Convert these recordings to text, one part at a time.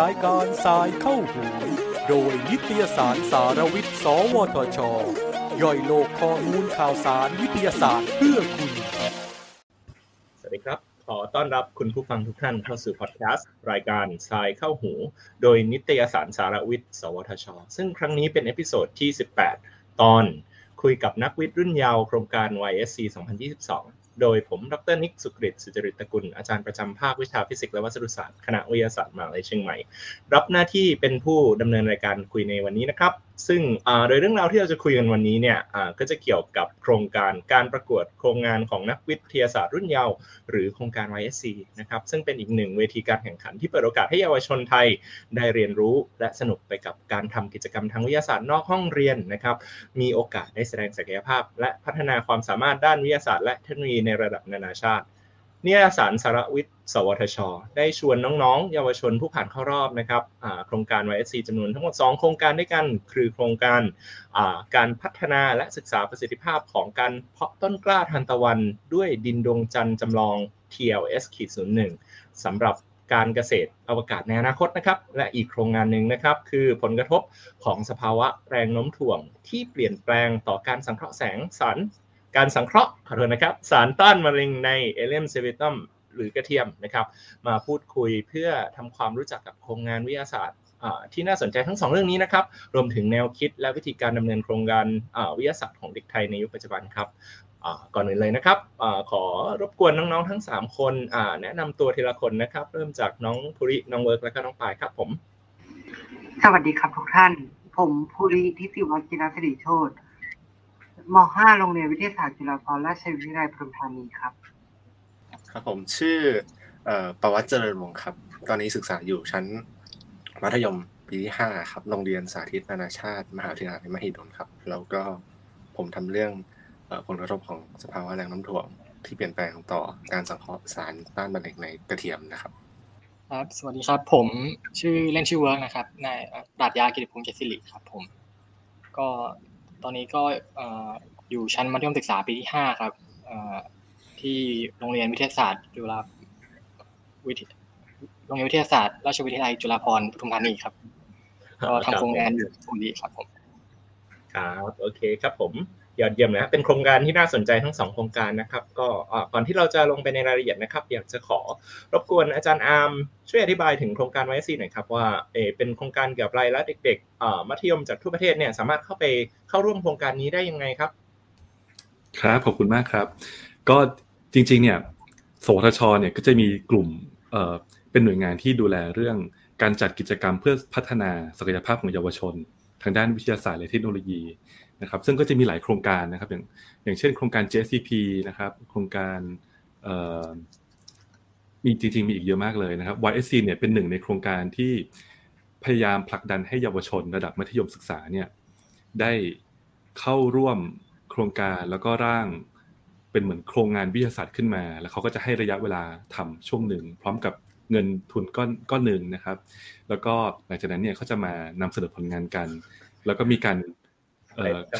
รายการ Sci เข้าหูโดยนิตยสารสารวิทย์ สวทช ย่อยโลกข้อมูลข่าวสารวิทยาศาสตร์เพื่อคุณ สวัสดีครับ ขอต้อนรับคุณผู้ฟังทุกท่านเข้าสู่พอดแคสต์รายการทรายเข้าหู โดยนิตยสารสารวิทย์ สวทช ซึ่งครั้งนี้เป็น episode ที่ 18 ตอนคุยกับนักวิทย์รุ่นเยาว์โครงการ YSC 2022 โดยผมดรนิกสุกฤตสุจริตตกุล อาจารย์ประจำภาควิชาฟิสิกส์และวัสดุศาสตร์ คณะวิทยาศาสตร์มหาวิทยาลัยเชียงใหม่ รับหน้าที่เป็นผู้ดำเนินรายการคุยในวันนี้นะครับ ซึ่งโดยเรื่องราวที่เราจะคุยกันวันนี้เนี่ยก็จะเกี่ยวกับโครงการการประกวดโครงงานของนักวิทยาศาสตร์รุ่นเยาว์หรือโครงการ YSC นะครับซึ่งเป็นอีกหนึ่งเวทีการแข่งขันที่เปิดโอกาสให้เยาวชนไทยได้เรียนรู้และสนุกไปกับการทำกิจกรรมทางวิทยาศาสตร์นอกห้องเรียนนะครับมีโอกาสได้แสดงศักยภาพ และพัฒนาความสามารถด้านวิทยาศาสตร์และเทคโนโลยีในระดับนานาชาติ นิยสารสารวิทย์สวทช ได้ชวนน้องๆ เยาวชนผู้ผ่านเข้ารอบนะครับโครงการ YSC จำนวนทั้งหมด 2 โครงการด้วยกันคือโครงการการพัฒนาและศึกษาประสิทธิภาพของการเพาะต้นกล้าทานตะวัน ด้วยดินดวงจันทร์จำลอง TLS-01 สำหรับการเกษตรอวกาศในอนาคตนะครับ และอีกโครงงานหนึ่งนะครับ คือผลกระทบของสภาวะแรงโน้มถ่วงที่เปลี่ยนแปลงต่อการสังเคราะห์แสงสาร การสังเคราะห์ขอโทษนะครับสารต้านมะเร็งใน Allium sativum หรือกระเทียมนะครับ มาพูดคุยเพื่อทำความรู้จักกับโครงงานวิทยาศาสตร์ที่น่าสนใจทั้งสองเรื่องนี้นะครับ รวมถึงแนวคิดและวิธีการดำเนินโครงการวิทยาศาสตร์ของเด็กไทยในยุคปัจจุบันครับก่อนอื่นเลยนะครับอขอรบกวนน้องๆทั้ง 3 คนแนะนำตัวทีละคนนะครับ เริ่มจากน้องภูริน้องเวิร์กและก็น้องปายครับผม สวัสดีครับทุกท่าน ผมภูริทิติวัฒน์กินสิริโชต ม .5 โรงเรียนวิทยาศาสตร์จุฬาภรณราชวิทยาลัยปทุมธานีครับ ครับผมชื่อประวัติเจริญวงศ์ครับ ตอนนี้ศึกษาอยู่ชั้นมัธยมปีที่ห้าครับโรงเรียนสาธิตนานาชาติ มหาวิทยาลัยมหิดลครับ แล้วก็ผมทำเรื่องผลกระทบของสภาวะแรงน้ำท่วมที่เปลี่ยนแปลงต่อการสังเคราะห์สารต้านมะเร็งในกระเทียมนะครับ ครับ สวัสดีครับ ผมชื่อเล่นชื่อเวิร์กนะครับนายปราดยากิติพงศ์เจสิริครับ ผม ก็ ตอนนี้ก็อยู่ชั้นมัธยมศึกษาปีที่ห้าครับที่โรงเรียนวิทยาศาสตร์จุฬาวิทยโรงเรียนวิทยาศาสตร์ราชวิทยาลัยจุฬาภรณ์ปทุมธานีครับก็ทำโครงงานอยู่ตรงนี้ครับผมครับโอเคครับผม ยอดเยี่ยมนะเป็นโครงการที่น่าสนใจทั้งสองโครงการนะครับ ก็ก่อนที่เราจะลงไปในรายละเอียดนะครับ อยากจะขอรบกวนอาจารย์อาร์มช่วยอธิบายถึงโครงการไวซีหน่อยครับว่าเอเป็นโครงการเกี่ยวกับรายละเด็กๆมัธยมจากทั่วประเทศเนี่ยสามารถเข้าไปเข้าร่วมโครงการนี้ได้ยังไงครับ ครับขอบคุณมากครับ ก็จริงๆเนี่ยสทชเนี่ยก็จะมีกลุ่มเป็นหน่วยงานที่ดูแลเรื่องการจัดกิจกรรมเพื่อพัฒนาศักยภาพของเยาวชน ทางด้านวิทยาศาสตร์และเทคโนโลยี นะครับซึ่งก็จะมีหลายโครงการนะครับ อย่างอย่างเช่นโครงการ JCP นะครับ โครงการมีจริงๆ มีอีกเยอะมากเลยนะครับ YSC เนี่ยเป็นหนึ่งในโครงการที่พยายามผลักดันให้เยาวชนระดับมัธยมศึกษาเนี่ยได้เข้าร่วมโครงการแล้วก็ร่างเป็นเหมือนโครงงานวิทยาศาสตร์ขึ้นมา แล้วเขาก็จะให้ระยะเวลาทำช่วงหนึ่ง พร้อมกับเงินทุนก้อนก้อนหนึ่งนะครับ แล้วก็หลังจากนั้นเนี่ยเขาจะมานำเสนอผลงานกัน แล้วก็มีการ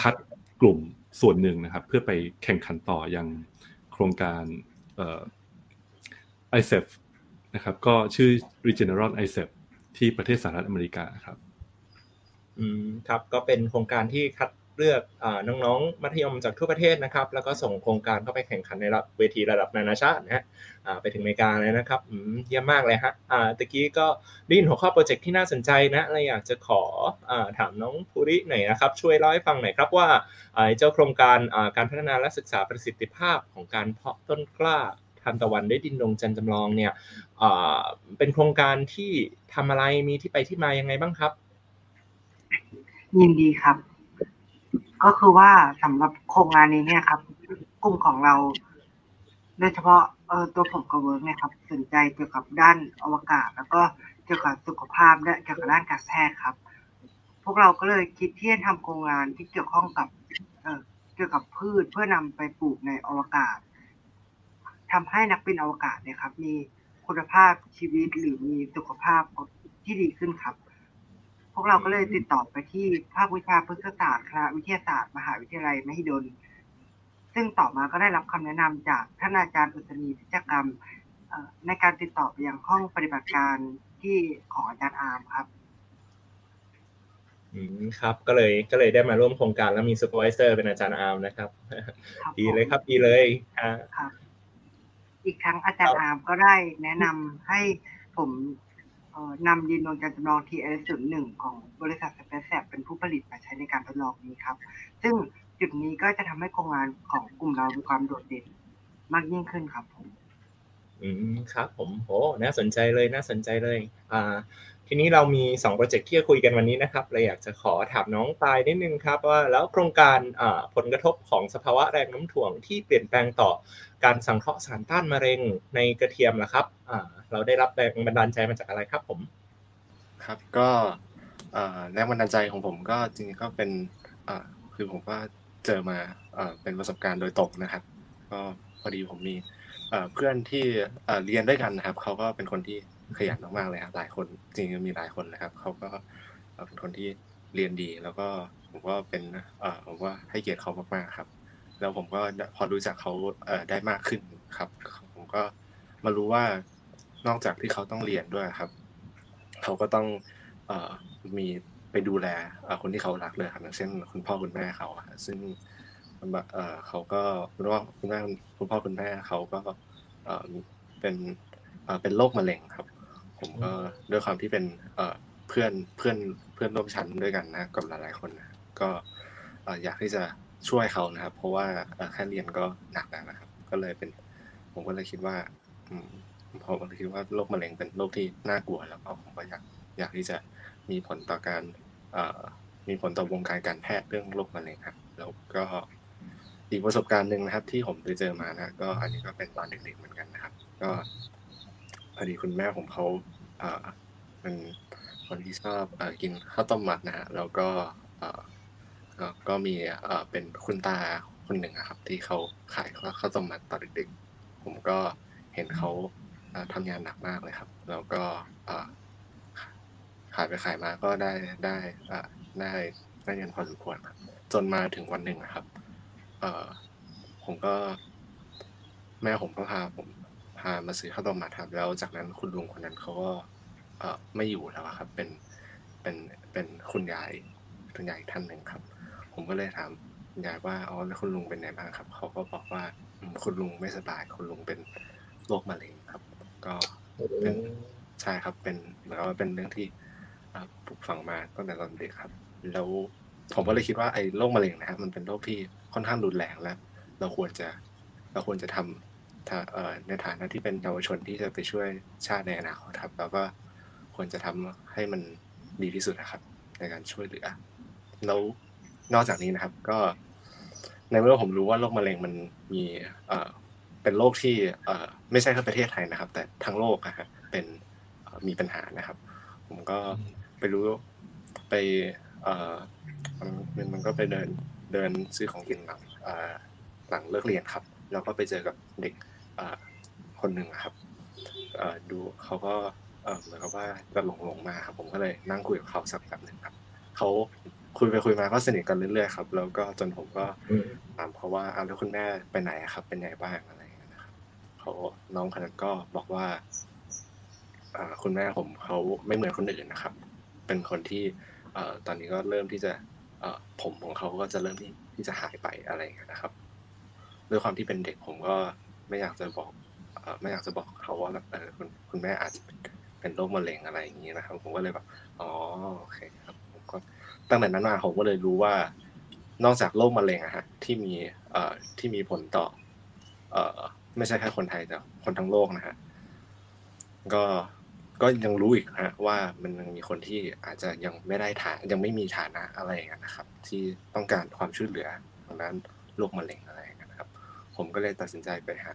คัดกลุ่มส่วนหนึ่งนะครับ เพื่อไปแข่งขันต่อยังโครงการ ISEF นะครับ ก็ชื่อ Regeneron ISEF ที่ประเทศสหรัฐอเมริกาครับ อืมครับ ก็เป็นโครงการที่คัด เลือกน้องๆมัธยมจากทั่วประเทศนะครับ แล้วก็ส่งโครงการเข้าไปแข่งขันในระดับเวทีระดับนานาชาตินะฮะไปถึงอเมริกาเลยนะครับเยี่ยมมากเลยฮะตะกี้ก็ได้ยินหัวข้อโปรเจกต์ที่น่าสนใจนะเลยอยากจะขอถามน้องภูริหน่อยนะครับ ช่วยเล่าให้ฟังหน่อยครับว่าเจ้าโครงการการพัฒนาและศึกษาประสิทธิภาพของการเพาะต้นกล้าทันตะวันได้ดินดงจันจำลองเนี่ยเป็นโครงการที่ทำอะไรมีที่ไปที่มายังไงบ้างครับยินดีครับ ก็คือว่าสำหรับโครงงานนี้เนี่ยครับ กลุ่มของเราโดยเฉพาะเออตัวผมกับเวิร์กเนี่ยครับสนใจเกี่ยวกับด้านอวกาศ แล้วก็เกี่ยวกับสุขภาพและเกี่ยวกับด้านการแพทย์ครับ พวกเราก็เลยคิดที่จะทำโครงงานที่เกี่ยวข้องกับเออเกี่ยวกับพืชเพื่อนำไปปลูกในอวกาศทำให้นักบินอวกาศเนี่ยครับ มีคุณภาพชีวิตหรือมีสุขภาพที่ดีขึ้นครับ พวกเราก็เลยติดต่อไปที่ภาควิชาพฤกษศาสตร์คณะวิทยาศาสตร์ มหาวิทยาลัยมหิดล ซึ่งต่อมาก็ได้รับคำแนะนำจากท่านอาจารย์อุตนีพิจกรรมในการติดต่อไปยังห้องปฏิบัติการที่ของอาจารย์อาร์มครับอืมครับก็เลยก็เลยได้มาร่วมโครงการแล้วมี supervisor เป็นอาจารย์อาร์มนะครับ ดีเลยครับดีเลยครับ อีกครั้งอาจารย์อาร์มก็ได้แนะนำให้ผม นำดินโนนการจำลอง TS01 ของบริษัทสเปซแซเป็นผู้ผลิตมาใช้ในการทดลองนี้ครับ ซึ่งจุดนี้ก็จะทำให้โครงงานของกลุ่มเรามีความโดดเด่นมากยิ่งขึ้นครับผม อืมครับ ผมโหน่าสนใจเลยน่าสนใจเลย อ่า ทีนี้เรามี2โปรเจกต์ที่จะคุยกันวันนี้นะครับเราอยากจะขอถามน้องปายนิดนึงครับว่าแล้วโครงการผลกระทบของสภาวะแรงน้ำถ่วงที่เปลี่ยนแปลงต่อการสังเคราะห์สารต้านมะเร็งในกระเทียมล่ะครับเราได้รับแรงบันดาลใจมาจากอะไรครับผมครับก็แรงบันดาลใจของผมก็จริงๆก็เป็นคือผมก็เจอมาเป็นประสบการณ์โดยตรงนะครับ ก็พอดีผมมีเพื่อนที่เรียนด้วยกันนะครับเขาก็เป็นคนที่ ขยันมากๆเลยครับหลายคนจริงๆมีหลายคนนะครับเขาก็เป็นคนที่เรียนดี แล้วก็ผมก็เป็นผมว่าให้เกียรติเขามากๆครับ แล้วผมก็พอรู้จักเขาได้มากขึ้นครับ ผมก็มารู้ว่านอกจากที่เขาต้องเรียนด้วยครับเขาก็ต้องมีไปดูแลคนที่เขารักเลยครับอย่างเช่น คุณพ่อคุณแม่เขาซึ่งเขาก็คุณว่าคุณแม่คุณพ่อคุณแม่เขาก็เป็นเป็นโรคมะเร็งครับ ผมก็ด้วยความที่เป็นเพื่อนเพื่อนเพื่อนร่วมชั้นด้วยกันนะกับหลายๆคนนะก็อยากที่จะช่วยเขานะครับ เพราะว่าแค่เรียนก็หนักแล้วนะครับ ก็เลยเป็น ผมก็เลยคิดว่าผมก็เลยคิดว่าโรคมะเร็งเป็นโรคที่น่ากลัวแล้วก็ผมก็อยากอยากที่จะมีผลต่อการมีผลต่อวงการการแพทย์เรื่องโรคมะเร็งครับ แล้วก็อีกประสบการณ์หนึ่งนะครับ ที่ผมไปเจอมานะก็อันนี้ก็เป็นตอนเด็กๆเหมือนกันนะครับ ก็ พอดีคุณแม่ผมเขาเป็นคนที่ชอบกินข้าวต้มมัดนะฮะแล้วก็ก็มีเป็นคุณตาคนหนึ่งครับ ที่เขาขายข้าวต้มมัดตอนเด็กๆผมก็เห็นเขาทำงานหนักมากเลยครับ แล้วก็ขายไปขายมาก็ได้ได้ได้ได้เงินพอสมควรครับ จนมาถึงวันหนึ่งนะครับ เออผมก็ แม่ผมก็พาผม พามาซื้อข้าวต้มมัดครับแล้วจากนั้นคุณลุงคนนั้นเขาก็เออไม่อยู่แล้วครับ เป็นเป็นเป็นคุณยายคุณยายท่านหนึ่งครับ ผมก็เลยถามยายว่าอ๋อแล้วคุณลุงเป็นไงบ้างครับเขาก็บอกว่าคุณลุงไม่สบาย คุณลุงเป็นโรคมะเร็งครับ ก็เป็นใช่ครับเป็นเหมือนว่าเป็นเรื่องที่ปลูกฝังมาตั้งแต่ตอนเด็กครับ แล้วผมก็เลยคิดว่าไอ้โรคมะเร็งนะครับมันเป็นโรคที่ค่อนข้างรุนแรงแล้วเราควรจะเราควรจะทำ ในฐานะที่เป็นเยาวชนที่จะไปช่วยชาติในอนาคตครับแล้วก็ควรจะทำให้มันดีที่สุดนะครับ ในการช่วยเหลือแล้วนอกจากนี้นะครับ ก็ ในเมื่อผมรู้ว่าโรคมะเร็งมันมีเป็นโรคที่ไม่ใช่แค่ประเทศไทยนะครับ แต่ทั้งโลกนะครับเป็นมีปัญหานะครับ ผมก็ไปรู้ไปเอมันมันก็ไปเดินเดินซื้อของกินหลังหลังเลิกเรียนครับ แล้วก็ไปเจอกับเด็ก คนหนึ่งครับดูเขาก็เหมือนกับว่าจะหลงหลงมาครับ ผมก็เลยนั่งคุยกับเขาสักแบบหนึ่งครับเขาคุยไปคุยมาก็สนิทกันเรื่อยๆครับแล้วก็จนผมก็ถามเขาว่าอ้าวแล้วคุณแม่ไปไหนครับ เป็นไงบ้างอะไรนะครับเขาน้องคนนั้นก็บอกว่าคุณแม่ผมเขาไม่เหมือนคนอื่นนะครับ เป็นคนที่ตอนนี้ก็เริ่มที่จะผมของเขาก็จะเริ่มที่ที่จะหายไปอะไรนะครับ ด้วยความที่เป็นเด็กผมก็ ไม่อยากจะบอกไม่อยากจะบอกเขาว่าแบบคุณคุณแม่อาจจะเป็นโรคมะเร็งอะไรอย่างนี้นะครับ ผมก็เลยแบบอ๋อโอเคครับผมก็ตั้งแต่นั้นมาผมก็เลยรู้ว่า นอกจากโรคมะเร็งอะฮะที่มีเอ่อที่มีผลต่อ เอ่อไม่ใช่แค่คนไทยแต่คนทั้งโลกนะฮะก็ก็ยังรู้อีกฮะว่ามันยังมีคนที่อาจจะยังไม่ได้ฐานยังไม่มีฐานะอะไรอย่างนะครับ ที่ต้องการความช่วยเหลือทางด้านโรคมะเร็ง ผมก็เลยตัดสินใจไปหา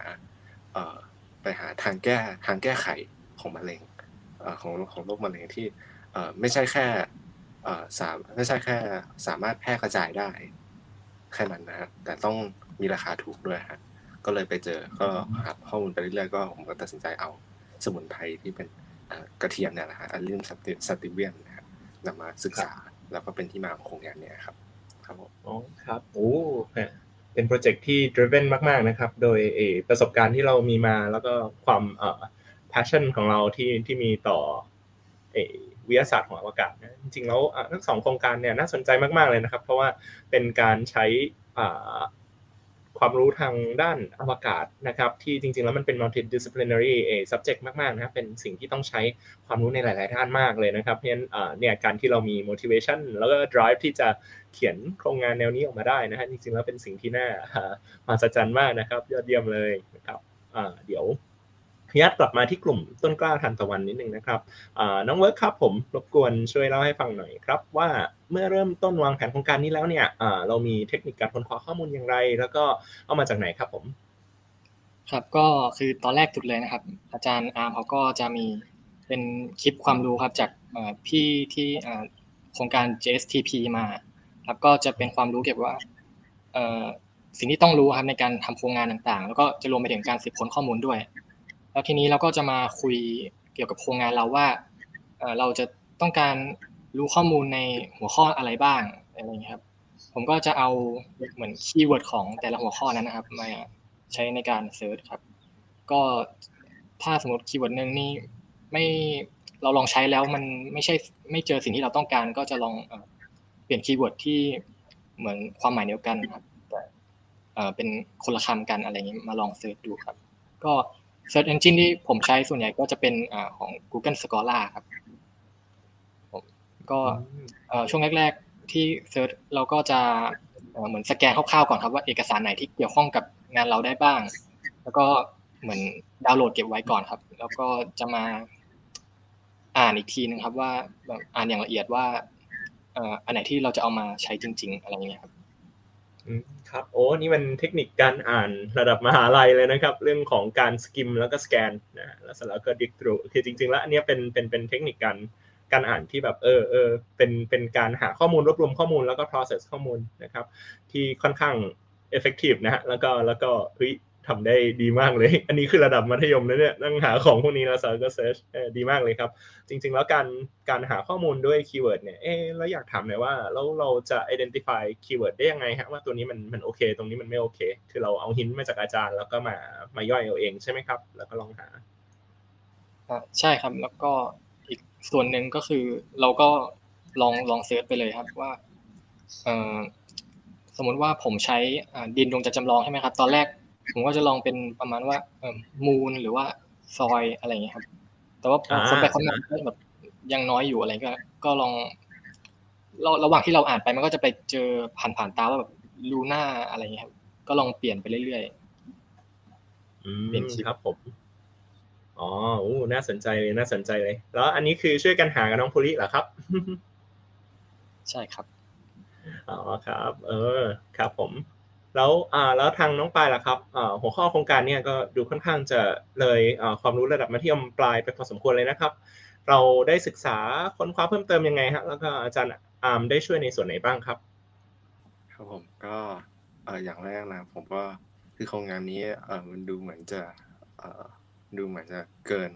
ไปหาทางแก้ทางแก้ไขของมะเร็งของของโรคมะเร็งที่ไม่ใช่แค่สามไม่ใช่แค่สามารถแพร่กระจายได้แค่นั้นนะฮะแต่ต้องมีราคาถูกด้วยฮะก็เลยไปเจอก็หาข้อมูลไปเรื่อยๆก็ผมก็ตัดสินใจเอาสมุนไพรที่เป็นกระเทียมเนี่ยแหละฮะอัลลิมสติเวียนนะครับนำมาศึกษาแล้วก็เป็นที่มาของโครงการนี้ครับ ครับผมอ๋อครับโอ้ เป็นโปรเจกต์ที่ driven มากๆนะครับ โดยประสบการณ์ที่เรามีมาแล้วก็ความเอ่อ passion ของเราที่ที่มีต่อวิทยาศาสตร์ของอวกาศนะจริงๆแล้วทั้งสองโครงการเนี่ยน่าสนใจมากๆเลยนะครับ เพราะว่าเป็นการใช้ ความรู้ทางด้านอวกาศนะครับที่จริงๆ แล้วมันเป็น multidisciplinary subject มากๆนะครับเป็นสิ่งที่ต้องใช้ความรู้ในหลายๆด้านมากเลยนะครับเพราะฉะนั้นเนี่ยการที่เรามี motivation แล้วก็ drive ที่จะเขียนโครงงานแนวนี้ออกมาได้นะฮะจริงๆ แล้วเป็นสิ่งที่น่ามหัศจรรย์มากนะครับ ยอดเยี่ยมเลยนะครับเดี๋ยว ขออนกลับมาที่กลุ่มต้นกล้าทันตะวันนิดนึงนะครับน้องเวิร์คครับผมรบกวนช่วยเล่าให้ฟังหน่อยครับ ว่าเมื่อเริ่มต้นวางแผนโครงการนี้แล้วเนี่ยเรามีเทคนิคการค้นคว้าข้อมูลอย่างไร แล้วก็เอามาจากไหนครับผม ครับก็คือตอนแรกสุดเลยนะครับ อาจารย์อาร์มเขาก็จะมีเป็นคลิปความรู้ครับจากพี่ที่โครงการ JSTP มาครับก็จะเป็นความรู้เกี่ยวกับว่าสิ่งที่ต้องรู้ครับในการทำโครงงานต่างๆ แล้วก็จะรวมไปถึงการสืบค้นข้อมูลด้วย แล้วทีนี้เราก็จะมาคุยเกี่ยวกับโครงงานเราว่าเราจะต้องการรู้ข้อมูลในหัวข้ออะไรบ้างอะไรอย่างเงี้ยครับ ผมก็จะเอาเหมือน keyword ของแต่ละหัวข้อนั้นนะครับ มาใช้ในการ search ครับ ก็ถ้าสมมติ keyword หนึ่งนี่ไม่เราลองใช้แล้วมันไม่ใช่ไม่เจอสิ่งที่เราต้องการ ก็จะลองเปลี่ยน keyword ที่เหมือนความหมายเดียวกันครับแต่เป็นคนละคำกันอะไรอย่างนี้มาลอง search ดูครับ ก็ Search Engine ที่ผมใช้ส่วนใหญ่ก็จะเป็นอ่าของ Google Scholar ครับผมก็เอ่อช่วงแรก ๆ ที่ search เราก็จะเอ่อเหมือนสแกนคร่าวๆก่อนครับว่าเอกสารไหนที่เกี่ยวข้องกับงานเราได้บ้าง แล้วก็เหมือนดาวน์โหลดเก็บไว้ก่อนครับ แล้วก็จะมาอ่านอีกทีนึงครับ ว่าแบบอ่านอย่างละเอียดว่าเอ่ออันไหนที่เราจะเอามาใช้จริง ๆ อะไรอย่างเงี้ยครับอืม ครับโอ้นี่มันเทคนิคการอ่านระดับมหาลัยเลยนะครับ เรื่องของการสกิมแล้วก็สแกนนะแล้วเสร็จแล้วก็ดิกทรูคือจริง ๆ แล้วอันเนี้ยเป็นเป็นเป็นเทคนิคการการอ่านที่แบบเออเออเป็นเป็นการหาข้อมูลรวบรวมข้อมูลแล้วก็ process ข้อมูลนะครับ ที่ค่อนข้าง effective นะฮะแล้วก็แล้วก็เฮ้ย ทำได้ดีมากเลย อันนี้คือระดับมัธยมนะเนี่ยนั่งหาของพวกนี้แล้วก็ search เออดีมากเลยครับ จริง ๆ แล้วการการหาข้อมูลด้วย keyword เนี่ยเอ๊แล้วอยากถามหน่อยว่าแล้วเราจะ identify keyword ได้ยังไงฮะว่าตัวนี้มันมันโอเค ตรงนี้มันไม่โอเค คือเราเอา hint มาจากอาจารย์ แล้วก็มามาย่อยเอาเองใช่ไหมครับ แล้วก็ลองหาใช่ครับแล้วก็อีกส่วนหนึ่งก็คือเราก็ลองลองเซิร์ชไปเลยครับว่าสมมติว่าผมใช้ดินดวงจันทร์จำลองใช่ไหมครับ ตอนแรก ผมก็จะลองเป็นประมาณว่าเอ่อมูนหรือว่าซอยอะไรอย่างเงี้ยครับ แต่ว่าพออ่าคนไปคนมาก็แบบยังน้อยอยู่อะไรก็ ก็ลองเราระหว่างที่เราอ่านไปมันก็จะไปเจอผ่านผ่านๆตาว่าแบบลูน่าอะไรอย่างเงี้ยครับ ก็ลองเปลี่ยนไปเรื่อยอืมเป็นคลิปครับผมอ๋ออู้น่าสนใจเลยน่าสนใจเลย แล้ว อันนี้คือช่วยกันหากับน้องภูริเหรอครับๆใช่ครับอ๋อครับ เออ ครับผม แล้วอ่าแล้วทางน้องปลายล่ะครับอ่าหัวข้อโครงการเนี่ยก็ดูค่อนข้างจะเลยอ่าความรู้ระดับมัธยมปลายไปพอสมควรเลยนะครับ เราได้ศึกษาค้นคว้าเพิ่มเติมยังไงฮะแล้วก็อาจารย์อามได้ช่วยในส่วนไหนบ้างครับ ครับผมก็เอออย่างแรกนะผมก็คือโครงงานนี้เออมันดูเหมือนจะเออดูเหมือนจะเกิน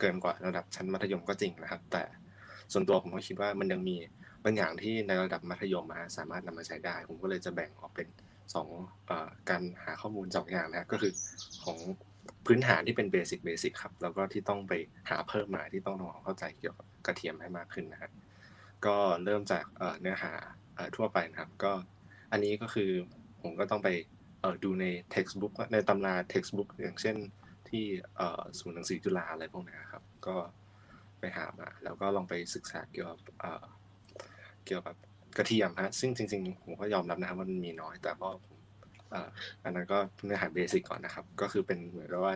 เกินกว่าระดับชั้นมัธยมก็จริงนะครับ แต่ส่วนตัวผมก็คิดว่ามันยังมีบางอย่างที่ในระดับมัธยมสามารถนำมาใช้ได้ ผมก็เลยจะแบ่งออกเป็น สองอการหาข้อมูลสองอย่างนะก็คือของพื้นฐานที่เป็นเบสิกเบสิกครับ แล้วก็ที่ต้องไปหาเพิ่มมาที่ต้องทำความเข้าใจเกี่ยวกับกระเทียมให้มากขึ้นนะครับก็เริ่มจากเนื้อหาอทั่วไปนะครับ ก็อันนี้ก็คือผมก็ต้องไปดูใน textbook ในตำรา textbook อย่างเช่นที่ศูนย์หนังสือจุฬาอะไรพวกนี้ครับ ก็ไปหามา แล้วก็ลองไปศึกษาเกี่ยวกับเกี่ยวกับ กระเทียมฮะซึ่งจริงๆผมก็ยอมรับนะครับว่ามันมีน้อยแต่ก็ผมเอ่ออันนั้นก็เนื้อหาเบสิกก่อนนะครับ ก็คือเป็นเหมือนกับว่า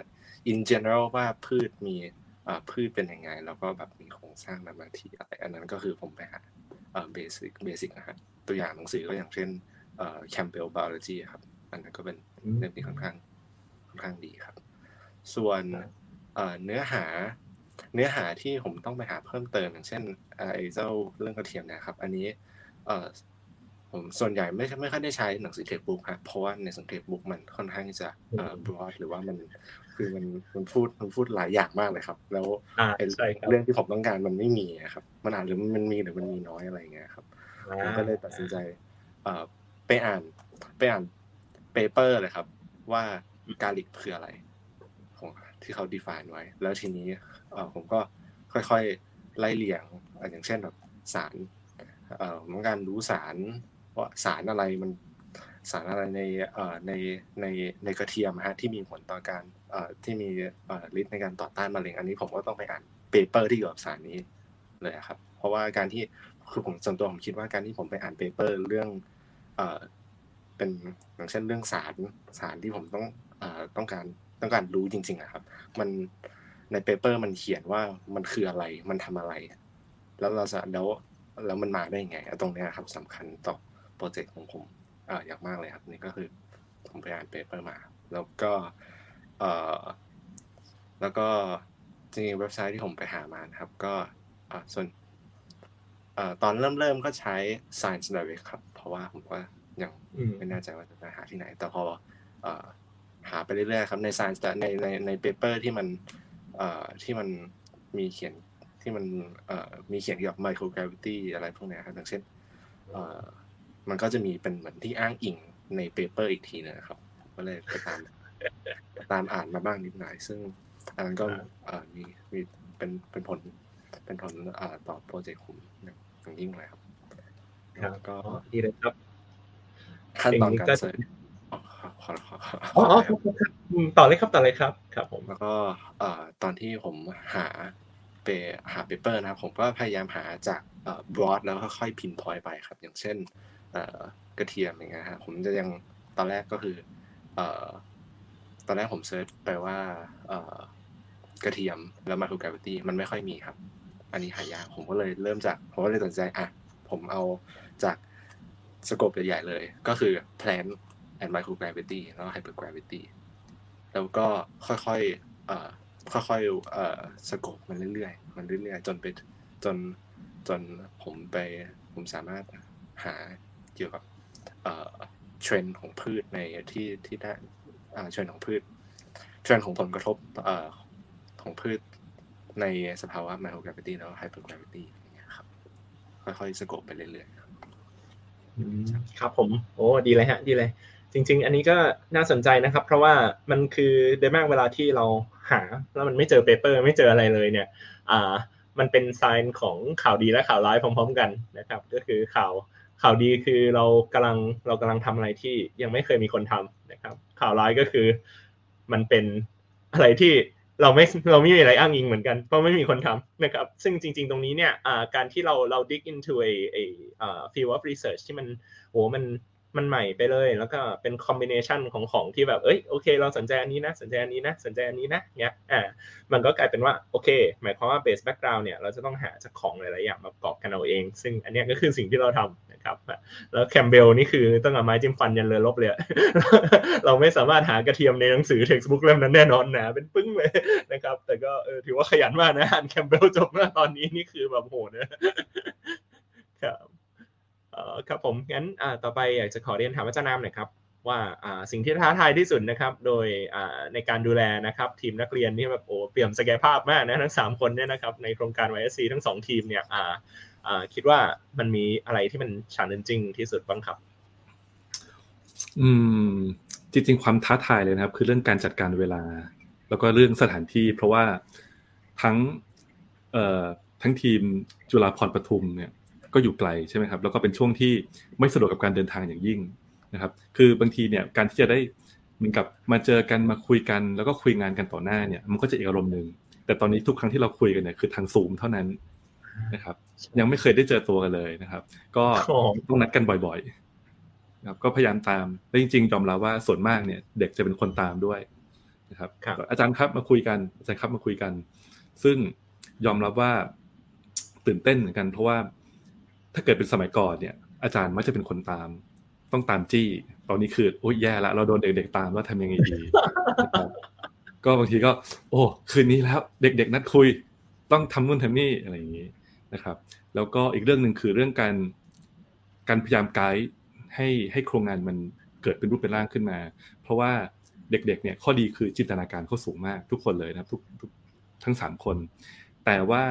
in general ว่าพืชมีเอ่อพืชเป็นยังไง แล้วก็แบบมีโครงสร้างนานาทีอะไรอันนั้นก็คือผมไปหาเอ่อ basic basic นะฮะตัวอย่างหนังสือก็อย่างเช่นเอ่อ Campbell Biology ครับ อันนั้นก็เป็นอืมเล่มที่ค่อนข้างค่อนข้างดีครับ ส่วนเอ่อเนื้อหาเนื้อหาที่ผมต้องไปหาเพิ่มเติมอย่างเช่นเอ่อไอ้เจ้าเรื่องกระเทียมเนะครับ อันนี้เอ่อ ผมส่วนใหญ่ไม่ไม่ค่อยได้ใช้หนังสือ textbook ครับเพราะว่าในหนังสือ textbook มันค่อนข้างที่จะเอ่อ broad หรือว่ามันคือมันมันพูดมันพูดหลายอย่างมากเลยครับ แล้วอ่าไอ้ใช่ครับเรื่องที่ผมต้องการมันไม่มีอะครับ มันอาจหรือมันมีหรือมันมีน้อยอะไรอย่างเงี้ยครับผมก็เลยตัดสินใจเอ่อไปอ่านไปอ่านเปเปอร์เลยครับ ว่าการลิกคืออะไรของที่เขา define ไว้ แล้วทีนี้เออผมก็ค่อยๆไล่เลียงอย่างเช่นแบบสารเอ่อ ของการรู้สารว่าสารอะไรมันสารอะไรในเอ่อในในในกระเทียมฮะที่มีผลต่อการเอ่อที่มีเอ่อฤทธิ์ในการต่อต้านมะเร็งอันนี้ผมก็ต้องไปอ่าน paper ที่เกี่ยวกับสารนี้เลยครับ เพราะว่าการที่คือผมส่วนตัวผมคิดว่าการที่ผมไปอ่าน paper เรื่องเอ่อเป็นอย่างเช่นเรื่องสารสารที่ผมต้องเอ่อต้องการต้องการรู้จริงๆอะครับ มันใน paper มันเขียนว่ามันคืออะไรมันทำอะไร แล้วเราจะแล้ว แล้วมันมาได้ยังไงตรงเนี้ยครับสำคัญต่อโปรเจกต์ของผมเอ่ออย่างมากเลยครับ นี่ก็คือผมไปอ่าน paper มา แล้วก็เอ่อแล้วก็จริงๆเว็บไซต์ที่ผมไปหามานะครับ ก็อ่าส่วนเอ่อตอนเริ่มเริ่มก็ใช้ Science Direct ครับ เพราะว่าผมว่ายังอืมไม่แน่ใจว่าจะไปหาที่ไหน แต่พอเอ่อหาไปเรื่อยๆครับใน Science แต่ในในใน paper ที่มันเอ่อที่มันมีเขียน ที่มันเอ่อมีเขียนเกี่ยวกับ microgravity อะไรพวกเนี้ยครับอย่างเช่นเอ่อมันก็จะมีเป็นเหมือนที่อ้างอิงในเปเปอร์อีกทีนึงนะครับผมก็เลยไปตามตามอ่านมาบ้างนิดหน่อย ซึ่งอันนั้นก็เอ่อมีมีเป็นเป็นผลเป็นผลเอ่อต่อโปรเจกต์ผมอย่างยิ่งเลยครับครับแล้วก็ดีเลยครับขั้นตอนการก็เสิร์ชอ๋อขอขอขอขออ๋ออ๋อขอครับครับอืมต่อเลยครับต่อเลยครับ ครับ ผมแล้วก็เอ่อตอนที่ผมหา เปหา paper นะครับผมก็พยายามหาจากเอ่อ broad แล้วก็ค่อย pinpoint ไปครับ อย่างเช่นกระเทียมอย่างเงี้ยฮะผมจะยังตอนแรกก็คือตอนแรกผม search ไปว่ากระเทียมแล้วมา c ู o ก r a v i t y มันไม่ค่อยมีครับ อันนี้หายากผมก็เลยเริ่มจาก ผมก็เลยตัดใจอะผมเอาจาก scope ใหญ่ๆเลย ก็คือ plant and microgravity แล้วก็ hypergravity แล้วก็ค่อยๆเอ่อ ค่อยๆเอ่อ scope มันเรื่อยๆ มันเรื่อยๆ จนไปจนจนผมไปผมสามารถหาเกี่ยวกับเอ่อเทรนด์ของพืชในที่ที่ได้อ่าเทรนด์ของพืชเทรนด์ของผลกระทบเอ่อของพืชในสภาวะ microgravity แล้ว hypergravity อย่างเงี้ยครับ ค่อยๆ scope ไปเรื่อยๆครับอืมครับผมโอ้ดีเลยฮะ ดีเลย จริง ๆ อันนี้ก็น่าสนใจนะครับ เพราะว่ามันคือโดยมากเวลาที่เรา หา แล้วมันไม่เจอ paper ไม่เจออะไรเลยเนี่ยอ่ามันเป็น sign ของข่าวดีและข่าวร้ายพร้อม ๆ กันนะครับ ก็คือข่าวข่าวดีคือเรากำลังเรากำลังทำอะไรที่ยังไม่เคยมีคนทำนะครับ ข่าวร้ายก็คือมันเป็นอะไรที่เราไม่เราไม่มีอะไรอ้างอิงเหมือนกันเพราะไม่มีคนทำนะครับ ซึ่งจริง ๆ ตรงนี้เนี่ยอ่าการที่เราเรา dig into a a อ่า field of research ที่มันโหมัน มันใหม่ไปเลย แล้วก็เป็น combination ของของที่แบบเอ้ยโอเค เราสนใจอันนี้นะ สนใจอันนี้นะ สนใจอันนี้นะเนี้ยอ่ามันก็กลายเป็นว่าโอเค หมายความว่า base background เนี่ยเราจะต้องหาจากของหลาย ๆ อย่างมาประกอบกันเอาเอง ซึ่งอันนี้ก็คือสิ่งที่เราทำนะครับแล้วแคมเบลนี่คือต้องเอาไม้จิ้มฟันยันเรือลบเลย เราไม่สามารถหากระเทียมในหนังสือ textbook เล่มนั้นแน่นอนหนาเป็นปึ้งเลยนะครับ แต่ก็เออถือว่าขยันมากนะอ่านแคมเบลจบมาตอนนี้นี่คือแบบโหดนะครับ ครับผมงั้นต่อไปอยากจะขอเรียนถามอาจารย์นามหน่อยครับว่าสิ่งที่ท้าทายที่สุดนะครับ โดยในการดูแลนะครับ ทีมนักเรียนที่แบบโอ้เปี่ยมศักยภาพมากนะทั้งสามคนเนี่ยนะครับในโครงการ YSC ทั้งสองทีมเนี่ยคิดว่ามันมีอะไรที่มัน challenging ที่สุดบ้างครับ อืม จริง ๆ ความท้าทายเลยนะครับ คือเรื่องการจัดการเวลา แล้วก็เรื่องสถานที่ เพราะว่าทั้งทั้งทีมจุฬาภรปทุมเนี่ย ก็อยู่ไกลใช่ไหมครับแล้วก็เป็นช่วงที่ไม่สะดวกกับการเดินทางอย่างยิ่งนะครับ คือบางทีเนี่ยการที่จะได้เหมือนกับมาเจอกันมาคุยกัน แล้วก็คุยงานกันต่อหน้าเนี่ยมันก็จะอีกอารมณ์หนึ่งแต่ตอนนี้ทุกครั้งที่เราคุยกันเนี่ยคือทางซูมเท่านั้นนะครับ ยังไม่เคยได้เจอตัวกันเลยนะครับ ก็อ๋อต้องนัดกันบ่อยๆนะครับก็พยายามตามและจริงๆยอมรับว่าส่วนมากเนี่ย เด็กจะเป็นคนตามด้วยนะครับครับอาจารย์ครับมาคุยกันอาจารย์ครับมาคุยกัน ซึ่งยอมรับว่าตื่นเต้นเหมือนกันเพราะว่า ถ้าเกิดเป็นสมัยก่อนเนี่ย อาจารย์มักจะเป็นคนตาม ต้องตามจี้ ตอนนี้คือโอ้ยแย่ละเราโดนเด็กๆตามว่าทำยังไงดีก็บางทีก็ โอ้คืนนี้แล้ว เด็ก ๆ นัดคุย ต้องทำนู่นทำนี่อะไรอย่างนี้นะครับ แล้วก็อีกเรื่องหนึ่งคือเรื่องการการพยายามไกด์ให้ให้โครงงานมันเกิดเป็นรูปเป็นร่างขึ้นมา เพราะว่าเด็กๆเนี่ยข้อดีคือจินตนาการเขาสูงมากทุกคนเลยนะครับ ทุกทุกทั้งสามคน แต่ว่า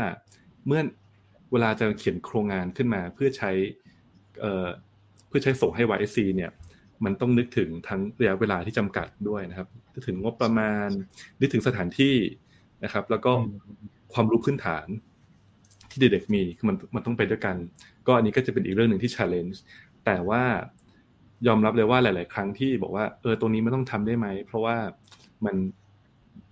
เมื่อ เวลาจะเขียนโครงงานขึ้นมาเพื่อใช้เเพื่อใช้ส่งให้ YSC เนี่ยมันต้องนึกถึงทั้งระยะเวลาที่จำกัดด้วยนะครับ นึกถึงงบประมาณ นึกถึงสถานที่นะครับ แล้วก็ความรู้พื้นฐานที่เด็กๆมีคือมันมันต้องไปด้วยกัน ก็อันนี้ก็จะเป็นอีกเรื่องหนึ่งที่ challenge แต่ว่ายอมรับเลยว่าหลาย ๆ ครั้งที่บอกว่าเออตรงนี้ไม่ต้องทำได้ไหม เพราะว่ามัน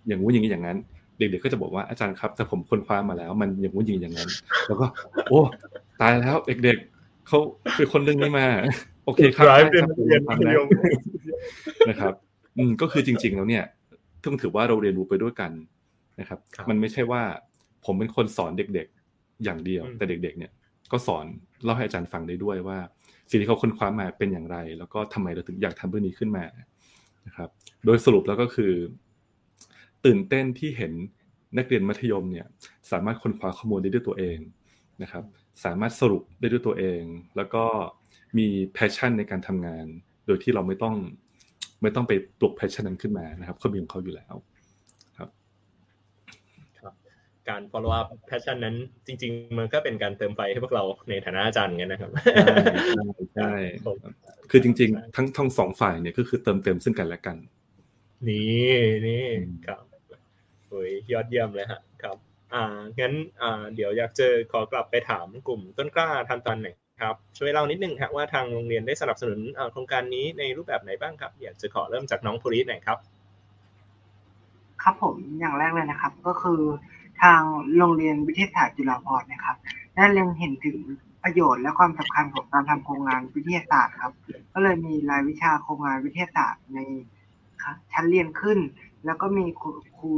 อย่างงู้นอย่างนี้อย่างนั้น เด็กๆก็จะบอกว่าอาจารย์ครับ แต่ผมค้นคว้ามาแล้ว มันอย่างงู้นอย่างอย่างนั้น แล้วก็ โอ้ตายแล้วเด็กๆเขาคือคนเรื่องนี้มา โอเคครับ drive ได้ครับเป็นเรียนผมนิทำนะยมนะครับ อืมก็คือจริง ๆ แล้วเนี่ยต้องถือว่าเราเรียนรู้ไปด้วยกันนะครับครับมันไม่ใช่ว่า ผมเป็นคนสอนเด็กๆอย่างเดียวอืมแต่เด็ก ๆ เนี่ย ก็สอนเล่าให้อาจารย์ฟังได้ด้วยว่าสิ่งที่เขาค้นคว้ามาเป็นอย่างไร แล้วก็ทำไมเราถึงอยากทำเรื่องนี้ขึ้นมานะครับ โดยสรุปแล้วก็คือ ตื่นเต้นที่เห็นนักเรียนมัธยมเนี่ยสามารถค้นคว้าข้อมูลได้ด้วยตัวเองนะครับ สามารถสรุปได้ด้วยตัวเอง แล้วก็มี passion ในการทำงาน โดยที่เราไม่ต้องไม่ต้องไปปลุก passion นั้นขึ้นมานะครับเขามีของเขาอยู่แล้วการ follow up passion นั้น จริง ๆ มันก็เป็นการเติมไฟให้พวกเราในฐานะอาจารย์เหมือนกันนะครับใช่ผมคือจริง ๆ ทั้งทั้งสองฝ่ายเนี่ยก็คือเติมเต็มซึ่งกันและกัน นี่นี่อืมครับ โอ้ยยอดเยี่ยมเลยฮะครับ อ่างั้นอ่าเดี๋ยวอยากเจะขอกลับไปถามกลุ่มต้นกล้าทันตันหน่อยครับช่วยเล่านิดนึงครับว่าทางโรงเรียนได้สนับสนุนโครงการนี้ในรูปแบบไหนบ้างครับ อยากจะขอเริ่มจากน้องภูริศหน่อยครับ ครับผมอย่างแรกเลยนะครับ ก็คือทางโรงเรียนวิทยาศาสตร์จุฬาภรณ์นะครับได้เล็งเห็นถึงประโยชน์และความสำคัญของการทำโครงงานวิทยาศาสตร์ครับ ก็เลยมีรายวิชาโครงงานวิทยาศาสตร์ในชั้นเรียนขึ้น แล้วก็มีครู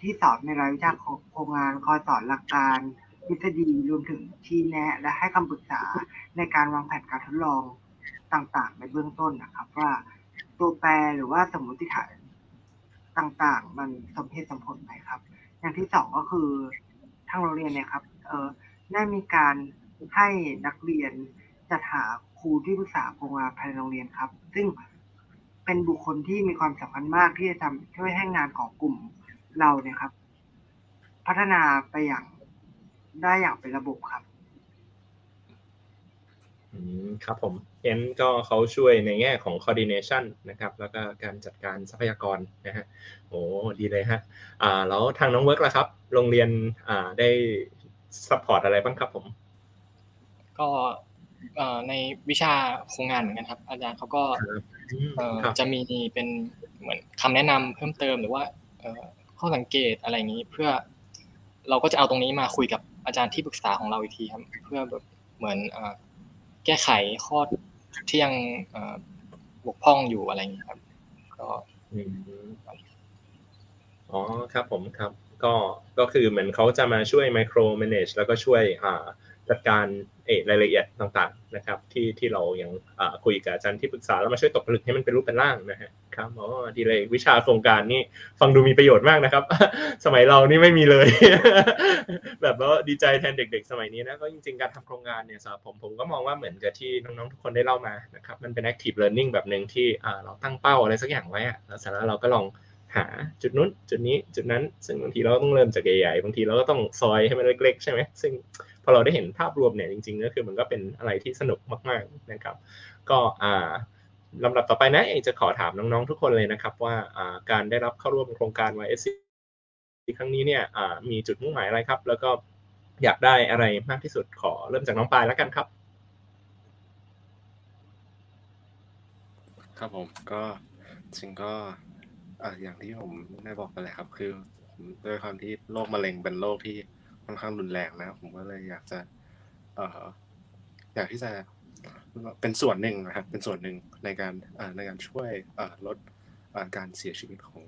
ที่สอนในรายวิชาโครงงานคอยสอนหลักการทฤษฎีรวมถึงชี้แนะ และให้คำปรึกษาในการวางแผนการทดลองต่างๆ ในเบื้องต้นนะครับ ว่าตัวแปรหรือว่าสมมติฐานต่างๆ มันสมเหตุสมผลไหมครับ อย่างที่สองก็คือทางโรงเรียนเนี่ยครับเออได้มีการให้นักเรียนจัดหาครูที่ปรึกษาโครงงานภายในโรงเรียนครับ ซึ่ง เป็นบุคคลที่มีความสำคัญมากที่จะทำช่วยให้งานของกลุ่มเราเนี่ยครับ พัฒนาไปอย่างได้อย่างเป็นระบบครับอืมครับผมเอ็นก็เขาช่วยในแง่ของ coordination นะครับ แล้วก็การจัดการทรัพยากรนะฮะโอ้ดีเลยฮะอ่าแล้วทางน้องเวิร์กล่ะครับ โรงเรียนอ่าได้ support อะไรบ้างครับผม ก็เอ่อในวิชาโครงงานเหมือนกันครับ อาจารย์เขาก็อืมเอ่อครับ จะมีเป็นเหมือนคำแนะนำเพิ่มเติมหรือว่าเอ่อข้อสังเกตอะไรอย่างนี้เพื่อเราก็จะเอาตรงนี้มาคุยกับอาจารย์ที่ปรึกษาของเราอีกทีครับ เพื่อแบบเหมือนเอ่อแก้ไขข้อที่ยังเอ่อบกพร่องอยู่อะไรอย่างนี้ครับ ก็อืมอ๋อครับผมครับ ก็ก็คือเหมือนเขาจะมาช่วย micro manage แล้วก็ช่วยอ่า จัดการเอรายละเอียดต่างๆนะครับ ที่ที่เรายังอ่าคุยกับอาจารย์ที่ปรึกษาแล้วมาช่วยตกผลึกให้มันเป็นรูปเป็นร่างนะฮะครับอ๋อดีเลยวิชาโครงการนี่ฟังดูมีประโยชน์มากนะครับ สมัยเรานี่ไม่มีเลย แบบว่าดีใจแทนเด็ก ๆ สมัยนี้นะก็จริงๆการทำโครงงานเนี่ยสำหรับผมผมก็มองว่าเหมือนกับที่น้องๆทุกคนได้เล่ามานะครับมันเป็น active learning แบบหนึ่งที่เราตั้งเป้าอะไรสักอย่างไว้แล้วเสร็จแล้วเราก็ลองหาจุดนู้นจุดนี้จุดนั้น ซึ่งบางทีเราต้องเริ่มจากใหญ่ๆบางทีเราก็ต้องซอยให้มันเล็กๆใช่ไหมซึ่ง พอเราได้เห็นภาพรวมเนี่ยจริงๆก็คือมันก็เป็นอะไรที่สนุกมากๆนะครับ ก็อ่าลำดับต่อไปนะเองจะขอถามน้องๆทุกคนเลยนะครับ ว่าการได้รับเข้าร่วมโครงการ YSC ครั้งนี้เนี่ยมีจุดมุ่งหมายอะไรครับ แล้วก็อยากได้อะไรมากที่สุดขอเริ่มจากน้องปลายแล้วกันครับ ครับผมก็จริงก็อย่างที่ผมได้บอกไปเลยครับ คือด้วยความที่โรคมะเร็งเป็นโรคที่ ค่อนข้างรุนแรงนะ ผมก็เลยอยากจะ เอ่ออยากที่จะเป็นส่วนหนึ่งนะครับ เป็นส่วนหนึ่งในการในการช่วยลดการเสียชีวิตของ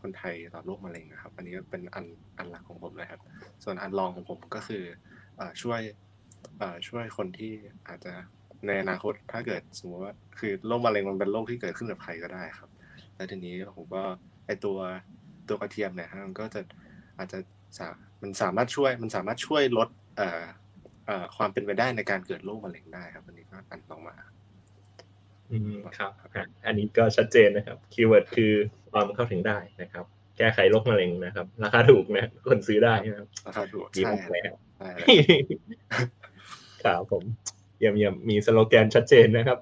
คนไทยต่อโรคมะเร็งนะครับ อันนี้เป็นอันอันหลักของผมเลยครับ ส่วนอันรองของผมก็คือช่วยช่วยคนที่อาจจะในอนาคตถ้าเกิดสมมติว่าคือโรคมะเร็งมันเป็นโรคที่เกิดขึ้นกับใครก็ได้ครับ แล้วทีนี้ผมก็ไอตัวตัวกระเทียมเนี่ยฮะมันก็จะอาจจะสา มันสามารถช่วยมันสามารถช่วยลดเอ่อเอ่อความเป็นไปได้ในการเกิดโรคมะเร็งได้ครับอันนี้ก็อันต่อมาอืมครับอะอันนี้ก็ชัดเจนนะครับ keyword คือความเข้าถึงได้นะครับ แก้ไขโรคมะเร็งนะครับ ราคาถูกนะคนซื้อได้นะครับราคาถูกดีใช่มากเลยครับใช่เลยครับผมเยี่ยมเยี่ยมมีสโลแกนชัดเจนนะครับ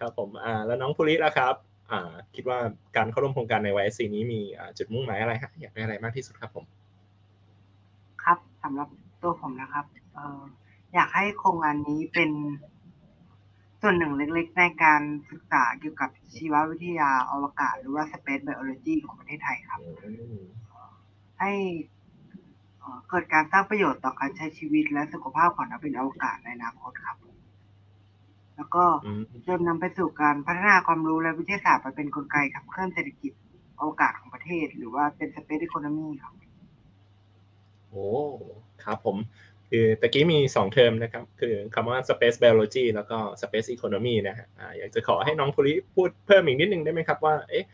ครับผมอ่า แล้วน้องภูริล่ะครับ อ่า คิดว่าการเข้าร่วมโครงการใน YSC นี้มีอ่าจุดมุ่งหมายอะไรฮะอยากได้อะไรมากที่สุดครับผมครับสำหรับตัวผมนะครับเอออยากให้โครงงานนี้เป็นส่วนหนึ่งเล็กๆ ในการศึกษาเกี่ยวกับชีววิทยาอวกาศ หรือว่า Space Biology ของประเทศไทยครับ ให้เกิดการสร้างประโยชน์ต่อการใช้ชีวิตและสุขภาพของนักบินอวกาศในอนาคตครับ แล้วก็จนนำไปสู่การพัฒนาความรู้และวิทยาศาสตร์ไปเป็นกลไกขับเคลื่อนเศรษฐกิจอวกาศของประเทศ หรือว่าเป็น Space Economy ครับ โอ้ครับผมคือตะกี้มีสองเทอมนะครับ คือคำว่า space biology แล้วก็ space economy นะฮะอยากจะขอให้น้องภูริพูดเพิ่มอีกนิดนึงได้ไหมครับว่าเอ๊ะ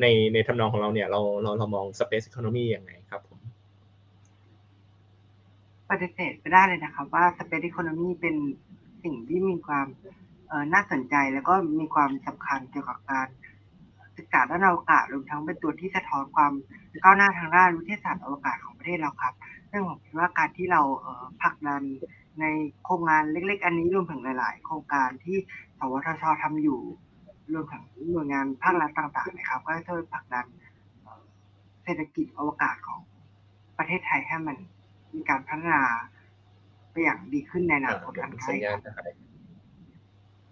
ในในทำนองของเราเนี่ยเราเราเรามอง space economy ยังไงครับผมปฏิเสธไม่ได้เลยนะครับว่า Space Economy เป็นสิ่งที่มีความน่าสนใจแล้วก็มีความสำคัญเกี่ยวกับการ ศึกษาด้านอวกาศรวมทั้งเป็นตัวที่สะท้อนความก้าวหน้าทางด้านวิทยาศาสตร์อวกาศของประเทศเราครับ ซึ่งผมคิดว่าการที่เราผลักดันในโครงงานเล็ก ๆ อันนี้รวมถึงหลาย ๆ โครงการที่สวทชทำอยู่ รวมถึงหน่วยงานภาครัฐต่าง ๆ นะครับ ก็ช่วยผลักดันเศรษฐกิจอวกาศของประเทศไทยให้มันมีการพัฒนาไปอย่างดีขึ้นในอนาคตอันใกล้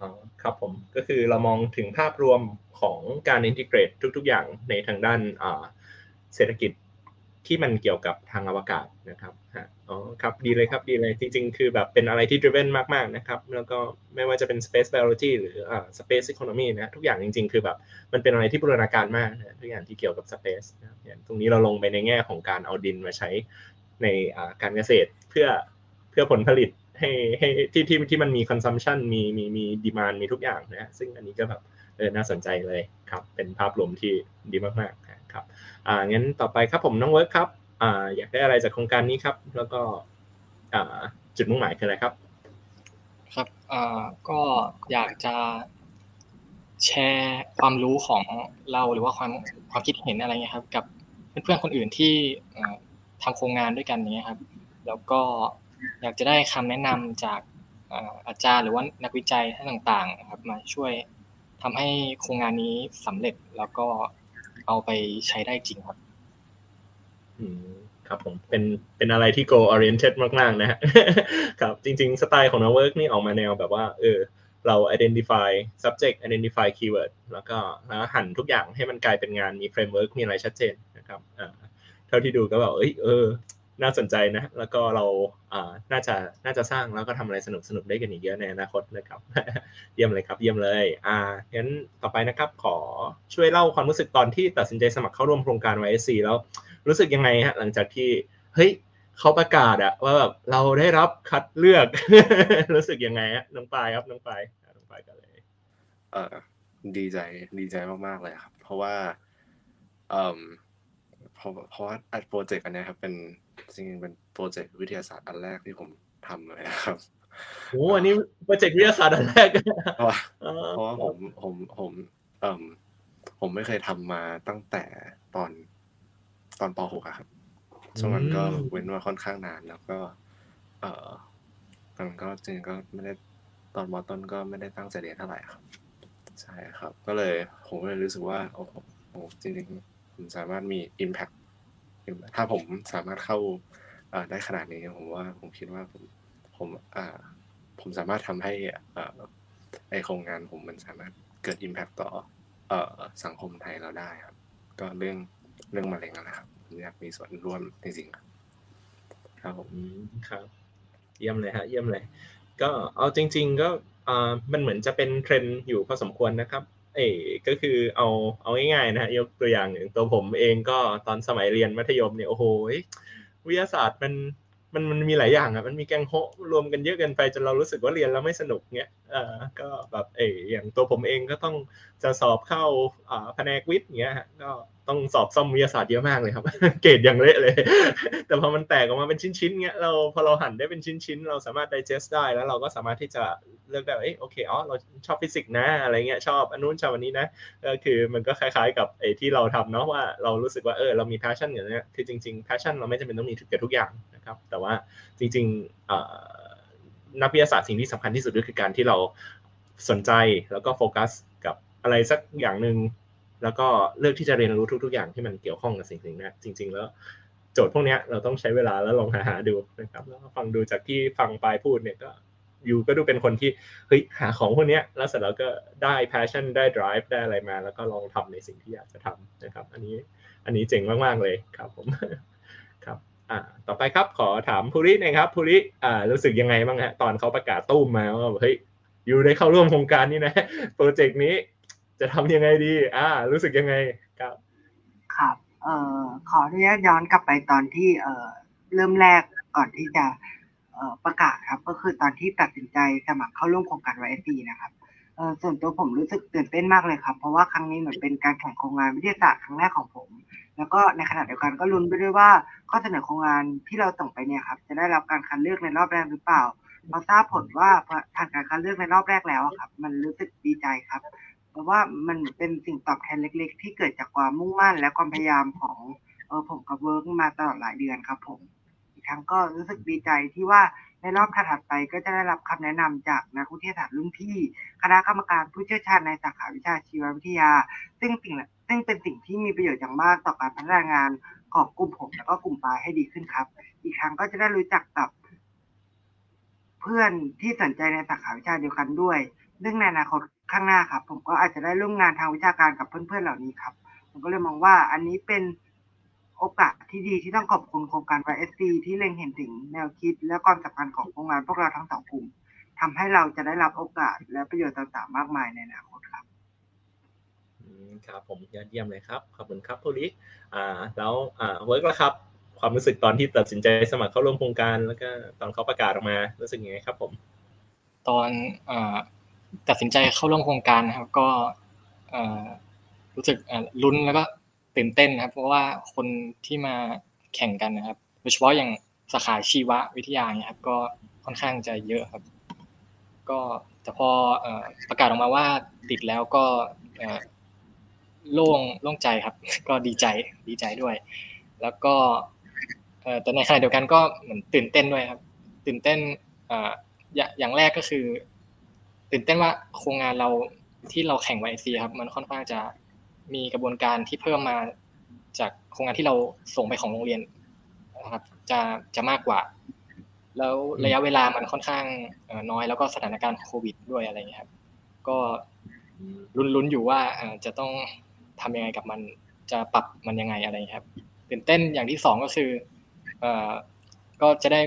ครับหายอ๋อครับผมก็คือเรามองถึงภาพรวมของการอินทิเกรตทุก ๆ อย่างในทางด้านเศรษฐกิจที่มันเกี่ยวกับทางอวกาศนะครับอ๋อครับดีเลยครับดีเลยจริง ๆ คือแบบเป็นอะไรที่ driven มาก ๆ นะครับ แล้วก็ไม่ว่าจะเป็น space biology หรืออ่า space economy นะทุกอย่างจริง ๆ คือแบบมันเป็นอะไรที่บูรณาการมากนะทุกอย่างที่เกี่ยวกับ space นะอย่างตรงนี้เราลงไปในแง่ของการเอาดินมาใช้ในการเกษตรเพื่อเพื่อผลผลิต ให้ให้ที่ที่ที่มันมี consumption มีมีมี demand มีทุกอย่างนะซึ่งอันนี้ก็แบบเออน่าสนใจเลยครับ เป็นภาพรวมที่ดีมากๆครับอ่างั้นต่อไปครับผมน้องเวิร์คครับอ่าอยากได้อะไรจากโครงการนี้ครับ แล้วก็อ่าจุดมุ่งหมายคืออะไรครับ ครับอ่อก็อยากจะแชร์ความรู้ของเราหรือว่าความความคิดเห็นอะไรเงี้ยครับ กับเพื่อนๆคนอื่นที่อ่อทำโครงงานด้วยกันเนี้ยครับ แล้วก็ อยากจะได้คำแนะนำจากอาจารย์หรือว่านักวิจัยท่านต่างๆครับมาช่วยทำให้โครงงานนี้สำเร็จแล้วก็เอาไปใช้ได้จริงครับ อืมครับผมเป็นเป็นอะไรที่ goal oriented มากๆนะฮะครับจริง ๆ สไตล์ของ Network นี่ออกมาแนวแบบว่า เออ เรา identify subject identify keyword แล้วก็แล้วหั่นทุกอย่างให้มันกลายเป็นงานมี framework มีอะไรชัดเจนนะครับอ่าเท่าที่ดูก็แบบเอ้ยเออ น่าสนใจนะ แล้วก็เราอ่าน่าจะน่าจะสร้างแล้วก็ทำอะไรสนุกสนุกได้กันอีกเยอะในอนาคตนะครับ เยี่ยมเลยครับ เยี่ยมเลย อ่างั้นต่อไปนะครับ ขอช่วยเล่าความรู้สึกตอนที่ตัดสินใจสมัครเข้าร่วมโครงการ YSC แล้วรู้สึกยังไงฮะหลังจากที่เฮ้ยเขาประกาศอะว่าแบบเราได้รับคัดเลือก รู้สึกยังไงฮะน้องปายครับน้องปายน้องปายกันเลยเออดีใจดีใจมากๆเลยครับ เพราะว่าเอ่อเพราะเพราะว่าไอ้โปรเจกต์อันเนี้ยครับเป็น จริงๆเป็นโปรเจกต์วิทยาศาสตร์อันแรกที่ผมทำเลยนะครับโอ้อันนี้โปรเจกต์วิทยาศาสตร์อันแรกเพราะว่าเออเพราะว่าผมผมผมเอ่มผมไม่เคยทำมาตั้งแต่ตอนตอนป .6 อะครับช่วงนั้นก็เว้นมาค่อนข้างนานแล้วก็ เอ่อตอนนั้นก็จริงๆก็ไม่ได้ตอนมต้นก็ไม่ได้ตั้งใจเรียนเท่าไหร่ครับ ใช่ครับ ก็เลยผมก็เลยรู้สึกว่าโอ้โหโอ้จริงๆผมสามารถมี impact ถ้าผมสามารถเข้าได้ขนาดนี้ผมว่าผมคิดว่าผมผมผมสามารถทำให้ไอโครงงานผมมันสามารถเกิด impact ต่อเอ่อสังคมไทยเราได้ครับ ก็เรื่องเรื่องมะเร็งนะครับผมอยากมีส่วนร่วมจริงๆครับครับผมครับ เยี่ยมเลยฮะเยี่ยมเลย ก็เอาจริง ๆ ก็มันเหมือนจะเป็นเทรนด์อยู่พอสมควรนะครับ เอ๋ก็คือเอาเอาง่ายๆนะยกตัวอย่างอย่างตัวผมเองก็ตอนสมัยเรียนมัธยมเนี่ยโอ้โหวิทยาศาสตร์มันมันมันมีหลายอย่างอะมันมีแกงโฮรวมกันเยอะเกินไปจนเรารู้สึกว่าเรียนแล้วไม่สนุกเงี้ย เออก็แบบเอออย่างตัวผมเองก็ต้องจะสอบเข้าแผนกวิทย์เงี้ยก็ต้องสอบซ่อมวิทยาศาสตร์เยอะมากเลยครับ เกรดอย่างเละเลย แต่พอมันแตกออกมาเป็นชิ้นๆเงี้ยเราพอเราหั่นได้เป็นชิ้นๆ เราสามารถ digest ได้แล้วเราก็สามารถที่จะเลือกได้ว่าเอ้ยโอเคอ๋อเราชอบฟิสิกส์นะอะไรเงี้ยชอบอันนู้นชอบอันนี้นะก็คือมันก็คล้ายๆ กับไอ้ที่เราทำเนาะว่าเรารู้สึกว่าเออเรามี passion อย่างเนี้ยคือจริงๆ passion เราไม่จำเป็นต้องมีกับทุกอย่างนะครับ แต่ว่าจริงๆเอ่อ นักวิทยาศาสตร์สิ่งที่สำคัญที่สุดก็คือการที่เราสนใจแล้วก็โฟกัสกับอะไรสักอย่างหนึ่งแล้วก็เลือกที่จะเรียนรู้ทุก ๆ อย่างที่มันเกี่ยวข้องกับสิ่งสิ่งนี้จริง ๆ แล้วโจทย์พวกนี้เราต้องใช้เวลาแล้วลองหาหาดูนะครับแล้วฟังดูจากที่ฟังปายพูดเนี่ยก็ยูก็ดูเป็นคนที่เฮ้ยหาของพวกนี้แล้วเสร็จแล้วก็ได้ passion ได้ drive ได้อะไรมา แล้วก็ลองทำในสิ่งที่อยากจะทำนะครับ อันนี้อันนี้เจ๋งมาก ๆ เลยครับผมครับ อ่าต่อไปครับขอถามภูรินะครับภูริอ่ารู้สึกยังไงบ้างฮะตอนเขาประกาศตู้มมาว่าเฮ้ยอยู่ได้เข้าร่วมโครงการนี้นะโปรเจกต์นี้จะทำยังไงดี อ่า รู้สึกยังไงครับ ครับ เอ่อ ขออนุญาตย้อนกลับไปตอนที่ เอ่อ เริ่มแรกก่อนที่จะ เอ่อ ประกาศครับ ก็คือตอนที่ตัดสินใจสมัครเข้าร่วมโครงการ YSC นะครับ ส่วนตัวผมรู้สึกตื่นเต้นมากเลยครับ เพราะว่าครั้งนี้เหมือนเป็นการแข่งโครงงานวิทยาศาสตร์ครั้งแรกของผม แล้วก็ในขณะเดียวกันก็ลุ้นไปด้วยว่าข้อเสนอโครงงานที่เราส่งไปเนี่ยครับ จะได้รับการคัดเลือกในรอบแรกหรือเปล่าพอทราบผลว่าผ่านการคัดเลือกในรอบแรกแล้วครับ มันรู้สึกดีใจครับ เพราะว่ามันเป็นสิ่งตอบแทนเล็ก ๆ ที่เกิดจากความมุ่งมั่น และความพยายามของเออผมกับ work มาตลอดหลายเดือนครับ ผม อีกครั้งก็รู้สึกดีใจที่ว่า ในรอบถัดไปก็จะได้รับคำแนะนำจากนักวิทยาศาสตร์รุ่นพี่ คณะกรรมการผู้เชี่ยวชาญในสาขาวิชาชีววิทยา ซึ่งสิ่งซึ่งเป็นสิ่งที่มีประโยชน์อย่างมากต่อการพัฒนางานของกลุ่มผมแล้วก็กลุ่มปายให้ดีขึ้นครับ อีกครั้งก็จะได้รู้จักกับ เพื่อนที่สนใจในสาขาวิชาเดียวกันด้วย ซึ่งในอนาคตข้างหน้าครับ ผมก็อาจจะได้ร่วมงานทางวิชาการกับเพื่อนๆเหล่านี้ครับ ผมก็เลยมองว่าอันนี้เป็น โอกาสที่ดีที่ต้องขอบคุณโครงการ YSC ที่เล็งเห็นถึงแนวคิด และความสำคัญของโครงงานพวกเราทั้งสองกลุ่มทำให้เราจะได้รับโอกาสและประโยชน์ต่างๆ มากมายในอนาคตครับครับผมยอดเยี่ยมเลยครับ ขอบคุณครับภูริอ่าแล้วอ่าเวิร์กแล้วครับ ความรู้สึกตอนที่ตัดสินใจสมัครเข้าร่วมโครงการ แล้วก็ตอนเขาประกาศออกมารู้สึกยังไงครับ ผม ตอนอ่าตัดสินใจเข้าร่วมโครงการนะครับ ก็รู้สึกลุ้นแล้วก็ ตื่นเต้นนะครับ เพราะว่าคนที่มาแข่งกันนะครับโดยเฉพาะอย่างสาขาชีววิทยาเนี่ยครับก็ค่อนข้างจะเยอะครับ ก็แต่พอประกาศออกมาว่าติดแล้วก็โล่งโล่งใจครับ ก็ดีใจดีใจด้วย แล้วก็แต่ในขณะเดียวกันก็เหมือนตื่นเต้นด้วยครับ ตื่นเต้นอย่างแรกก็คือ ตื่นเต้นว่าโครงงานเราที่เราแข่งไวซีครับ มันค่อนข้างจะ มีกระบวนการที่เพิ่มมาจากโครงงานที่เราส่งไปของโรงเรียนนะครับ จะจะมากกว่า แล้วระยะเวลามันค่อนข้างน้อยแล้วก็สถานการณ์โควิดด้วยอะไรเงี้ยครับ ก็ลุ้นๆอยู่ว่าจะต้องทำยังไงกับมันจะปรับมันยังไงอะไรครับตื่นเต้นอย่างที่สองก็คือเอ่อก็จะได้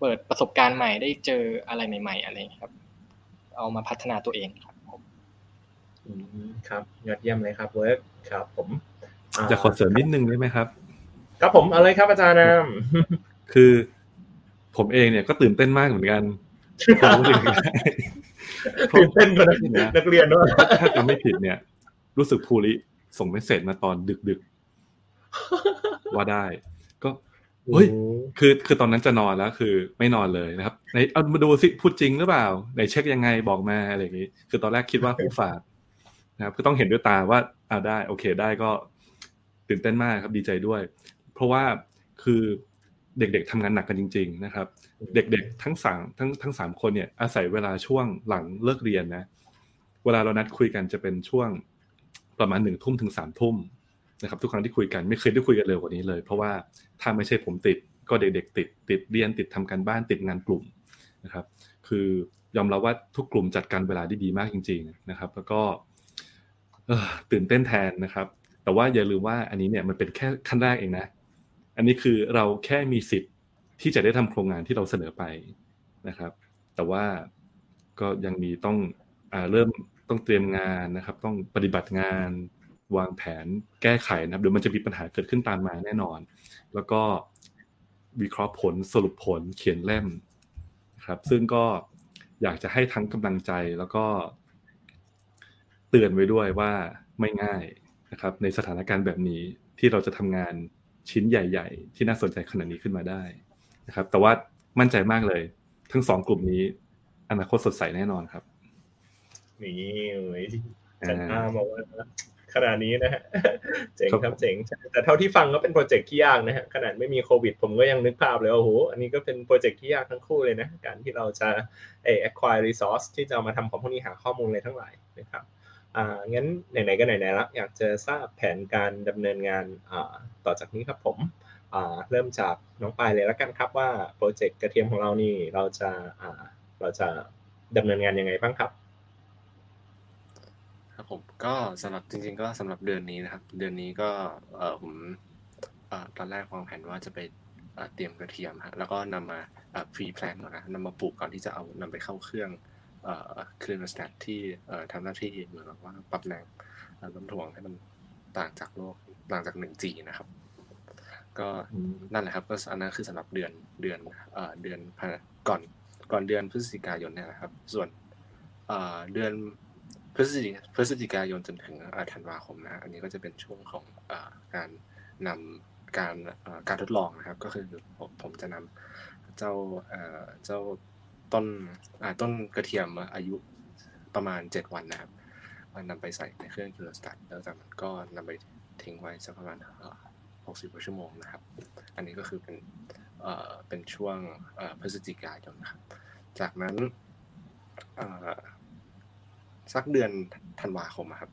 เปิดประสบการณ์ใหม่ได้เจออะไรใหม่ ๆ อะไรครับ เอามาพัฒนาตัวเองครับผม ครับยอดเยี่ยมเลยครับเวิร์กครับ ผมจะขอเสริมนิดนึงได้ไหมครับ ครับผมอะไรครับอาจารย์นามคือผมเองเนี่ยก็ตื่นเต้นมากเหมือนกันตื่นเต้นกว่านักเรียนด้วยถ้าจำไม่ผิดเนี่ย รู้สึกภูริส่งเมสเซจมาตอนดึกๆว่าได้ ก็เฮ้ยคือคือตอนนั้นจะนอนแล้ว คือไม่นอนเลยนะครับในเอามาดูสิพูดจริงหรือเปล่าไหนเช็คยังไงบอกมาอะไรอย่างนี้ คือตอนแรกคิดว่าหูฝาด นะครับคือต้องเห็นด้วยตาว่าอ่าได้โอเคได้ก็ตื่นเต้นมากครับดีใจด้วย เพราะว่าคือเด็กๆทำงานหนักกันจริง ๆ นะครับ เด็กๆทั้งสามทั้งทั้งสามคนเนี่ยอาศัยเวลาช่วงหลังเลิกเรียนนะ เวลาเรานัดคุยกันจะเป็นช่วงประมาณหนึ่งทุ่มถึงสามทุ่มนะครับ ทุกครั้งที่คุยกันไม่เคยได้คุยกันเร็วกว่านี้เลย เพราะว่าถ้าไม่ใช่ผมติดก็เด็กๆติด ติดเรียนติดทำการบ้านติดงานกลุ่มนะครับ คือยอมรับว่าทุกกลุ่มจัดการเวลาได้ดีมากจริง ๆ นะครับ แล้วก็ ตื่นเต้นแทนนะครับ แต่ว่าอย่าลืมว่าอันนี้เนี่ยมันเป็นแค่ขั้นแรกเองนะ อันนี้คือเราแค่มีสิทธิ์ที่จะได้ทำโครงงานที่เราเสนอไปนะครับ แต่ว่าก็ยังมีต้องอเริ่มต้องเตรียมงานนะครับ ต้องปฏิบัติงานวางแผนแก้ไขนะครับเดี๋ยวมันจะมีปัญหาเกิดขึ้นตามมาแน่นอน แล้วก็วิเคราะห์ผลสรุปผลเขียนเล่มครับ ซึ่งก็อยากจะให้ทั้งกำลังใจแล้วก็ เตือนไว้ด้วยว่าไม่ง่ายนะครับ ในสถานการณ์แบบนี้ที่เราจะทำงานชิ้นใหญ่ ๆ ที่น่าสนใจขนาดนี้ขึ้นมาได้นะครับ แต่ว่ามั่นใจมากเลย ทั้งสองกลุ่มนี้ อนาคตสดใสแน่นอนครับ นี่เลยจันทาบอกว่าขนาดนี้นะฮะเจ๋งครับเจ๋งแต่เท่าที่ฟังก็เป็นโปรเจกต์ที่ยากนะฮะขนาดไม่มีโควิด ผมก็ยังนึกภาพเลยโอ้โหอันนี้ก็เป็นโปรเจกต์ที่ยากทั้งคู่เลยนะ การที่เราจะเอ acquire resource ที่จะมาทำของพวกนี้หาข้อมูลอะไรทั้งหลายนะครับ อ่างั้นไหนๆก็ไหนๆแล้วอยากจะทราบแผนการดำเนินงานอ่าต่อจากนี้ครับผมอ่าเริ่มจากน้องปายเลยแล้วกันครับว่าโปรเจกต์กระเทียมของเรานี่เราจะอ่าเราจะดำเนินงานยังไงบ้างครับครับผมก็สำหรับจริง ๆ ก็สำหรับเดือนนี้นะครับ เดือนนี้ก็เออผมเออตอนแรกวางแผนว่าจะไปเตรียมกระเทียมฮะแล้วก็นำมา pre-plant ก่อนนะนำมาปลูกก่อนที่จะเอานำไปเข้าเครื่อง clinostat ที่เอ่อทำหน้าที่เหมือนกับว่าปรับแรงเอ่อลมถ่วงให้มันต่างจากโลกต่างจาก 1G นะครับ ก็อืมนั่นแหละครับก็อันนั้นคือสำหรับเดือนเดือนเอ่อเดือนพะก่อนก่อนเดือนพฤศจิกายนเนี่ยนะครับ ส่วนเอ่อเดือนพฤศจิพฤศจิกายนจนถึงเอ่อธันวาคมนะฮะอันนี้ก็จะเป็นช่วงของเอ่อการนำการเอ่อการทดลองนะครับ ก็คือผมผมจะนำเจ้าเอ่อเจ้า ต้นอ่าต้นกระเทียมอายุประมาณ7วันนะครับมันนำไปใส่ในเครื่องคิโลสตัดแล้วจากนั้นก็นำไปทิ้งไว้สักประมาณเอ่อ60กว่าชั่วโมงนะครับ อันนี้ก็คือเป็นเอ่อเป็นช่วงเอ่อพฤศจิกายนนะครับ จากนั้นเอ่อสักเดือนธันวาคมครับ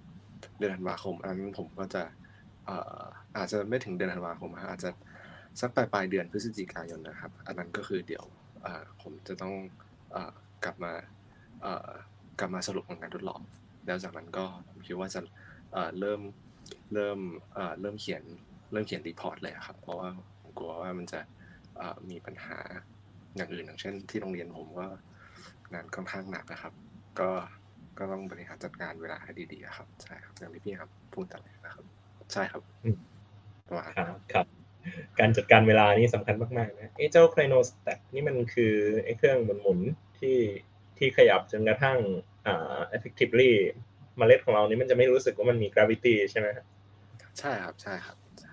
เดือนธันวาคมอันนั้นผมก็จะเอ่ออาจจะไม่ถึงเดือนธันวาคมอาจจะสักปลายปลายเดือนพฤศจิกายนนะครับ อันนั้นก็คือเดี๋ยวเอ่อผมจะต้อง กลับมากลับมาสรุปผลการทดลอง แล้วจากนั้นก็ผมคิดว่าจะเริ่มเริ่มเริ่มเขียนเริ่มเขียน report เลยครับ เพราะว่าผมกลัวว่ามันจะมีปัญหาอย่างอื่นอย่างเช่น ที่โรงเรียนผมก็งานค่อนข้างหนักนะครับ ก็ก็ต้องบริหารจัดการเวลาให้ดีๆครับ ใช่ครับอย่างที่พี่ครับพูดตั้งแต่นะครับ ใช่ครับประมาณคนั้ครับ การจัดการเวลานี่สำคัญมากๆนะเอะเจ้าไคลโนสแตทนี่มันคือไอ้เครื่องหมุนๆที่ที่ขยับจนกระทั่งอ่า effectively เมล็ดของเรานี่มันจะไม่รู้สึกว่ามันมี gravity ใช่ไหมครับใช่ครับใช่ครับ ใช่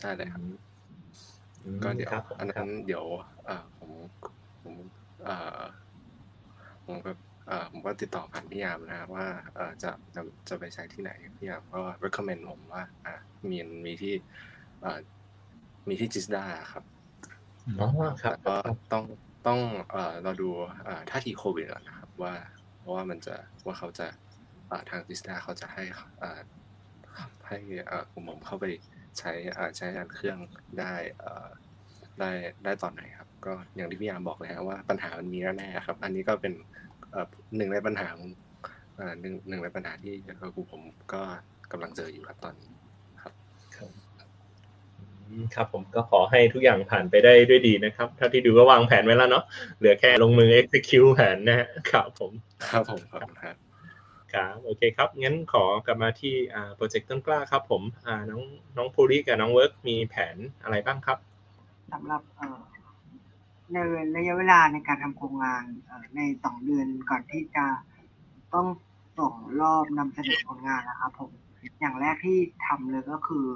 ใช่เลยครับอืมก็เดี๋ยวครับผมอันครันั้บนเดี๋ยวเอ่อผมผมเอ่อผมก็เอ่อผมก็ติดต่อผ่านพี่ยามนะครับว่าเอ่อจะจะจะไปใช้ที่ไหนพี่ยามก็ recommend ผมว่าอะมีมีที่เอ่อ มีที่จิสดาครับอ๋อครับแต่ก็ต้องต้องเอ่อเราดูเอ่อท่าทีโควิดก่อนนะครับ ว่าว่ามันจะว่าเขาจะเอ่อทางจิสดาเขาจะให้เอ่อให้เอ่อกลุ่มผมเข้าไปใช้เอ่อใช้งานเครื่องได้เอ่อได้ได้ตอนไหนครับ ก็อย่างที่พี่ยามบอกเลยฮะว่าปัญหามันมีแน่ๆครับ อันนี้ก็เป็นเอ่อหนึ่งในปัญหาของเอ่อหนึ่งหนึ่งในปัญหาที่กลุ่มผมก็กำลังเจออยู่ครับตอนนี้ครับอืม ครับผมก็ขอให้ทุกอย่างผ่านไปได้ด้วยดีนะครับเท่าที่ดูก็วางแผนไว้แล้วเนาะเหลือแค่ลงมือ execute แผนนะฮะครับผมครับผมขอบคุณครับครับโอเคครับ งั้นขอกลับมาที่อ่าโปรเจกต์ต้นกล้าครับ ผมอ่าน้องน้องภูริกับน้องเวิร์กมีแผนอะไรบ้างครับสำหรับเอ่อในระยะเวลาในการทำโครงงานเอ่อในสองเดือนก่อนที่จะต้องส่งรอบนำเสนอผลงานนะครับผมอย่างแรกที่ทำเลยก็คือ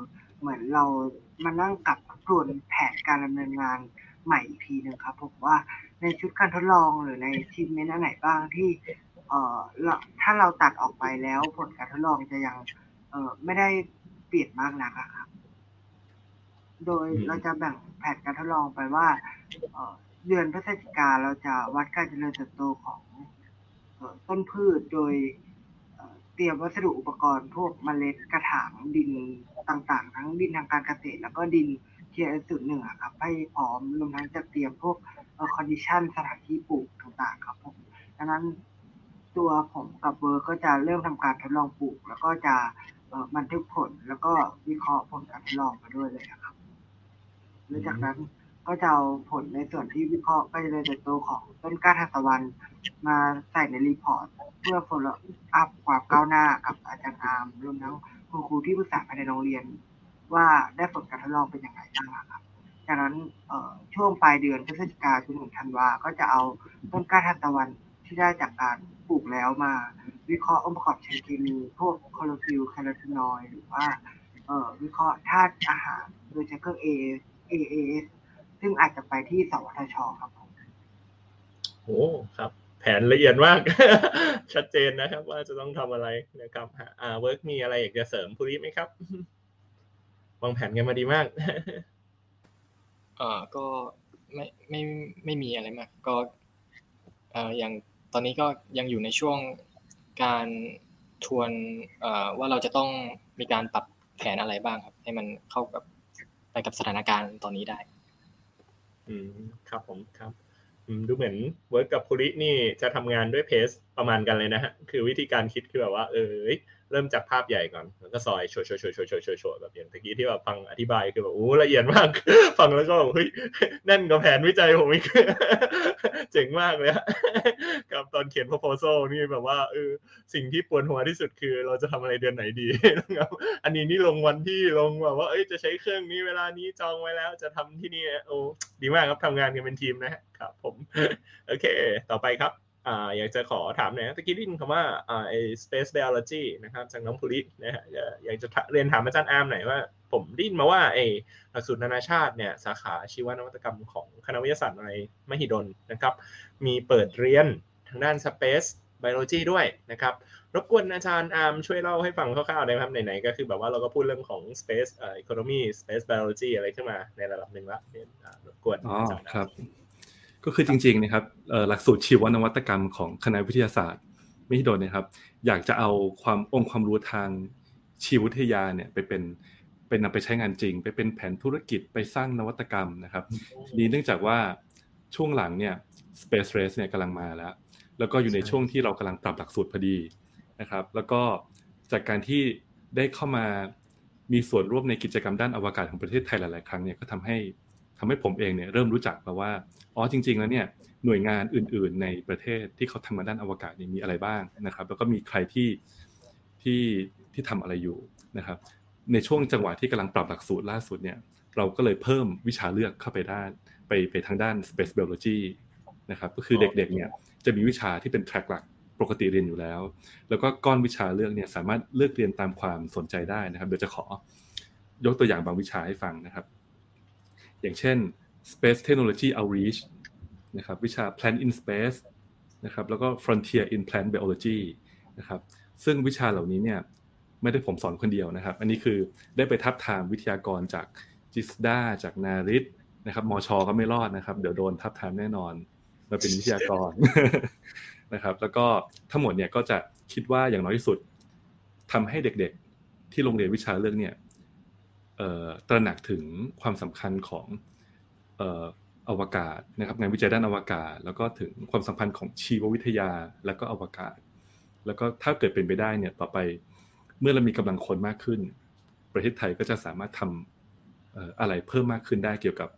เหมือนเรามานั่งกลับทบทวนแผนการดำเนินงานใหม่อีกทีหนึ่งครับผมว่าในชุดการทดลองหรือในทีมเมนต์อันไหนบ้างที่เอ่อเราถ้าเราตัดออกไปแล้วผลการทดลองจะยังเอ่อไม่ได้เปลี่ยนมากนักอะครับ โดยอืมเราจะแบ่งแผนการทดลองไปว่าเอ่อเดือนพฤศจิกาเราจะวัดการเจริญเติบโตของเอ่อต้นพืชโดยเอ่อเต รียมวัสดุอุปกรณ์พวกเมล็ดกระถางดินต่างๆ ทั้งดินทางการเกษตร แล้วก็ดินเทียสุดหนึ่งอครับ ให้พร้อมรวมทั้งจะเตรียมพวก condition สถานที่ปลูกต่างๆ ครับผมดังนั้นตัวผมกับเวิร์กก็จะเริ่มทำการทดลองปลูก แล้วก็จะบันทึกผลแล้วก็วิเคราะห์ผลการทดลองมาด้วยเลยครับหลังจากนั้น ก็จะเอาผลในส่วนที่วิเคราะห์การเจริญเติบโตของต้นกล้าทานตะวัน มาใส่ในรีพอร์ต เพื่อ follow up ความก้าวหน้ากับอาจารย์อาร์มรวมทั้งคุณครูที่ปรึกษาภายในโรงเรียน ว่าได้ผลการทดลองเป็นอยังไงบ้างครับจากนั้นช่วงปลายเดือนพฤศจิกาจนถึงธันวา ก็จะเอาต้นกล้าทานตะวันที่ได้จากการปลูกแล้วมา วิเคราะห์องค์ประกอบเชิงเคมีพวกคลอโรฟิลล์แคโรทีนอยด์หรือว่าวิเคราะห์ธาตุอาหารโดยใช้เครื่อง A AAS ซึ่งอาจจะไปที่สวทชครับผมโอ้ครับ แผนละเอียดมาก ชัดเจนนะครับ ว่าจะต้องทำอะไรนะครับอ่าเวิร์กมีอะไรอยากจะเสริมภูริไหมครับวางแผนกันมาดีมากอ่าก็ไม่ไม่ไม่มีอะไรมาก ก็เอ่ออย่างตอนนี้ก็ยังอยู่ในช่วงการทวนเอ่อว่าเราจะต้องมีการปรับแผนอะไรบ้างครับ ให้มันเข้ากับไปกับสถานการณ์ตอนนี้ได้ อืมครับผมครับดูเหมือนเวิร์กกับภูรินี่จะทำงานด้วย pace ประมาณกันเลยนะฮะคือวิธีการคิดคือแบบว่าเออ เริ่มจากภาพใหญ่ก่อนแล้วก็ซอยโชว์โชว์โชว์โชว์โชว์โชว์โชว์แบบอย่างตะกี้ที่แบบฟังอธิบายคือแบบโอ้ละเอียดมาก ฟังแล้วก็แบบเฮ้ยแน่นกว่าแผนวิจัยผมอีกเจ๋งมากเลยกับตอนเขียน proposal นี่แบบว่าเออสิ่งที่ปวดหัวที่สุดคือเราจะทำอะไรเดือนไหนดีนะครับอันนี้นี่ลงวันที่ลงแบบว่าเอ้ยจะใช้เครื่องนี้เวลานี้จองไว้แล้ว จะทำที่นี่โอ้ดีมากครับทำงานกันเป็นทีมนะครับผม โอเค ต่อไปครับ อ่าอยากจะขอถามหน่อยนะตะกี้ได้ยินคำว่าอ่าไอ space biology นะครับจากน้องภูรินะฮะอยากจะเรียนถามอาจารย์อาร์มหน่อยว่า ผมได้ยินมาว่าไอหลักสูตรนานาชาติเนี่ยสาขาชีวนวัตกรรมของคณะวิทยาศาสตร์อะไรมหิดลนะครับ มีเปิดเรียนทางด้าน space biology ด้วยนะครับรบกวนอาจารย์อาร์มช่วยเล่าให้ฟังคร่าวๆได้ไหมครับไหนๆก็คือแบบว่าเราก็พูดเรื่องของ space เอ่อ economy space biology อะไรขึ้นมาในระดับหนึ่งละเนี่ยรบกวนอ๋ออาจารย์ครับ ก็คือจริงๆนะครับหลักสูตรชีวนวัตกรรมของคณะวิทยาศาสตร์ไม่โดนนะครับ อยากจะเอาความองค์ความรู้ทางชีววิทยาเนี่ยไปเป็นเป็นนำไปใช้งานจริง ไปเป็นแผนธุรกิจไปสร้างนวัตกรรมนะครับทีนี้เนื่องจากว่าช่วงหลังเนี่ย space race เนี่ยกำลังมาแล้ว แล้วก็อยู่ในช่วงที่เรากำลังปรับหลักสูตรพอดีนะครับ แล้วก็จากการที่ได้เข้ามามีส่วนร่วมในกิจกรรมด้านอวกาศของประเทศไทยหลาย ๆ ครั้งเนี่ยก็ทำให้ ทำให้ผมเองเนี่ยเริ่มรู้จักมาว่าอ๋อจริง ๆ แล้วเนี่ยหน่วยงานอื่น ๆ ในประเทศที่เขาทำมาด้านอวกาศเนี่ยมีอะไรบ้างนะครับ แล้วก็มีใครที่ที่ที่ทำอะไรอยู่นะครับ ในช่วงจังหวะที่กำลังปรับหลักสูตรล่าสุดเนี่ยเราก็เลยเพิ่มวิชาเลือกเข้าไปด้านไปไปทางด้าน space biology นะครับก็คือเด็กๆเนี่ยจะมีวิชาที่เป็นแทร็กหลักปกติเรียนอยู่แล้ว แล้วก็ก้อนวิชาเลือกเนี่ยสามารถเลือกเรียนตามความสนใจได้นะครับเดี๋ยวจะขอยกตัวอย่างบางวิชาให้ฟังนะครับ อย่างเช่น Space Technology Outreach นะครับวิชา Plant in Space นะครับแล้วก็ Frontier in Plant Biology นะครับซึ่งวิชาเหล่านี้เนี่ยไม่ได้ผมสอนคนเดียวนะครับ อันนี้คือได้ไปทับทามวิทยากรจากจิสดาจากนาริตนะครับมชก็ไม่รอดนะครับ เดี๋ยวโดนทับทามแน่นอนมาเป็นวิทยากรนะครับ แล้วก็ทั้งหมดเนี่ยก็จะคิดว่าอย่างน้อยที่สุดทำให้เด็กๆ ที่โรงเรียนวิชาเรื่องเนี่ย ตระหนักถึงความสำคัญของอวกาศนะครับงานวิจัยด้านอวกาศ แล้วก็ถึงความสัมพันธ์ของชีววิทยาแล้วก็อวกาศ แล้วก็ถ้าเกิดเป็นไปได้เนี่ยต่อไปเมื่อเรามีกำลังคนมากขึ้น ประเทศไทยก็จะสามารถทำอะไรเพิ่มมากขึ้นได้เกี่ยวกับ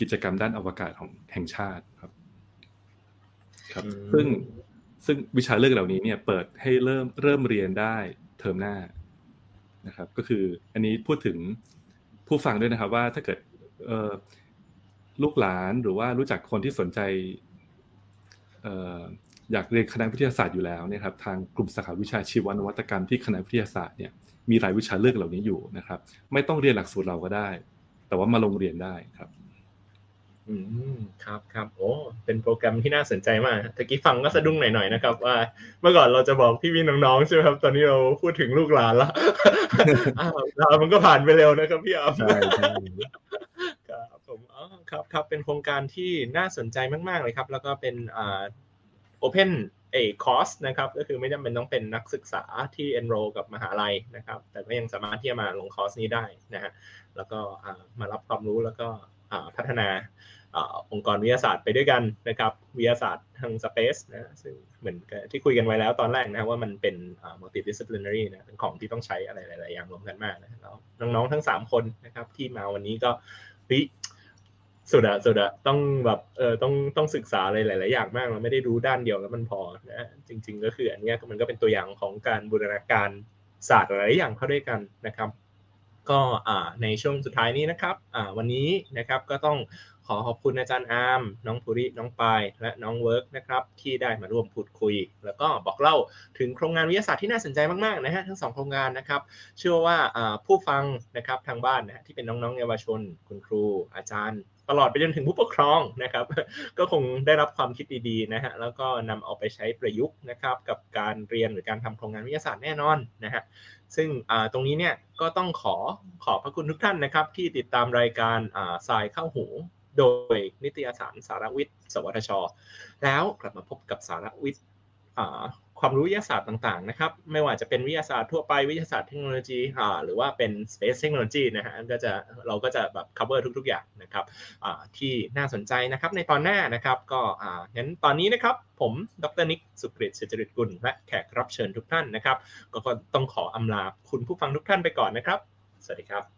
กิจกรรมด้านอวกาศของแห่งชาติครับ ครับ ซึ่งซึ่งวิชาเลือกเหล่านี้เนี่ยเปิดให้เริ่มเริ่มเรียนได้เทอมหน้า นะครับ ก็คืออันนี้พูดถึงผู้ฟังด้วยนะครับว่าถ้าเกิดลูกหลานหรือว่ารู้จักคนที่สนใจอยากเรียนคณะวิทยาศาสตร์อยู่แล้วนะครับทางกลุ่มสาขาวิชาชีวนวัตกรรมที่คณะวิทยาศาสตร์เนี่ยมีหลายวิชาเลือกเหล่านี้อยู่นะครับ ไม่ต้องเรียนหลักสูตรเราก็ได้ แต่ว่ามาลงเรียนได้ครับ อืมครับครับโอ้เป็นโปรแกรมที่น่าสนใจมากตะกี้ฟังก็สะดุ้งหน่อยๆนะครับ ว่า เมื่อก่อนเราจะบอกพี่พี่น้องๆใช่ไหมครับ ตอนนี้เราพูดถึงลูกหลานแล้วอ้าวมันก็ผ่านไปเร็วนะครับพี่อัพใช่ใช่ครับผมอ๋อครับครับเป็นโครงการที่น่าสนใจมากๆเลยครับ แล้วก็เป็นอ่า open เอคอร์สนะครับก็คือไม่จำเป็นต้องเป็นนักศึกษาที่ enroll กับมหาลัยนะครับ แต่ก็ยังสามารถที่จะมาลงคอร์สนี้ได้นะฮะแล้วก็มารับความรู้แล้วก็พัฒนา องค์กรวิทยาศาสตร์ไปด้วยกันนะครับวิทยาศาสตร์ทาง space นะซึ่งเหมือนที่คุยกันไว้แล้วตอนแรกนะว่ามันเป็น multidisciplinary นะเป็นของที่ต้องใช้อะไรหลาย ๆ อย่างรวมกันมากนะแล้วน้อง ๆ ทั้ง 3 คนนะครับที่มาวันนี้ก็วิสุดอะสุดอะต้องแบบเออต้องต้องศึกษาอะไรหลาย ๆ อย่างมากเราไม่ได้รู้ด้านเดียวแล้วมันพอนะจริง ๆ ก็คืออันนี้มันก็เป็นตัวอย่างของการบูรณาการศาสตร์หลายอย่างเข้าด้วยกันนะครับ ก็ในช่วงสุดท้ายนี้นะครับวันนี้นะครับก็ต้อง ขอขอบคุณอาจารย์อาร์มน้องภูริ น้องปาย และน้องเวิร์กนะครับ ที่ได้มาร่วมพูดคุย แล้วก็บอกเล่าถึงโครงงานวิทยาศาสตร์ที่น่าสนใจมากๆนะฮะทั้งสองโครงงานนะครับ เชื่อว่าผู้ฟังนะครับทางบ้านนะที่เป็นน้องๆเยาวชน คุณครู อาจารย์ ตลอดไปจนถึงผู้ปกครองนะครับ ก็คงได้รับความคิดดีๆนะฮะแล้วก็นำเอาไปใช้ประยุกต์นะครับ กับการเรียนหรือการทำโครงงานวิทยาศาสตร์แน่นอนนะฮะซึ่งตรงนี้เนี่ยก็ต้องขอขอบพระคุณทุกท่านนะครับ ที่ติดตามรายการสายเข้าหู โดยนิตยสารสารวิทย์ สวทช แล้วกลับมาพบกับสารวิทย์ความรู้วิทยาศาสตร์ต่างๆนะครับ ไม่ว่าจะเป็นวิทยาศาสตร์ทั่วไปวิทยาศาสตร์เทคโนโลยีหรือว่าเป็น space technology นะฮะก็จะเราก็จะแบบ cover ทุก ๆ อย่างนะครับที่น่าสนใจนะครับในตอนหน้านะครับก็งั้นตอนนี้นะครับ ผมดรนิกสุกฤตเศรษฐริตกุลและแขกรับเชิญทุกท่านนะครับ ก็ต้องขออำลาคุณผู้ฟังทุกท่านไปก่อนนะครับ สวัสดีครับ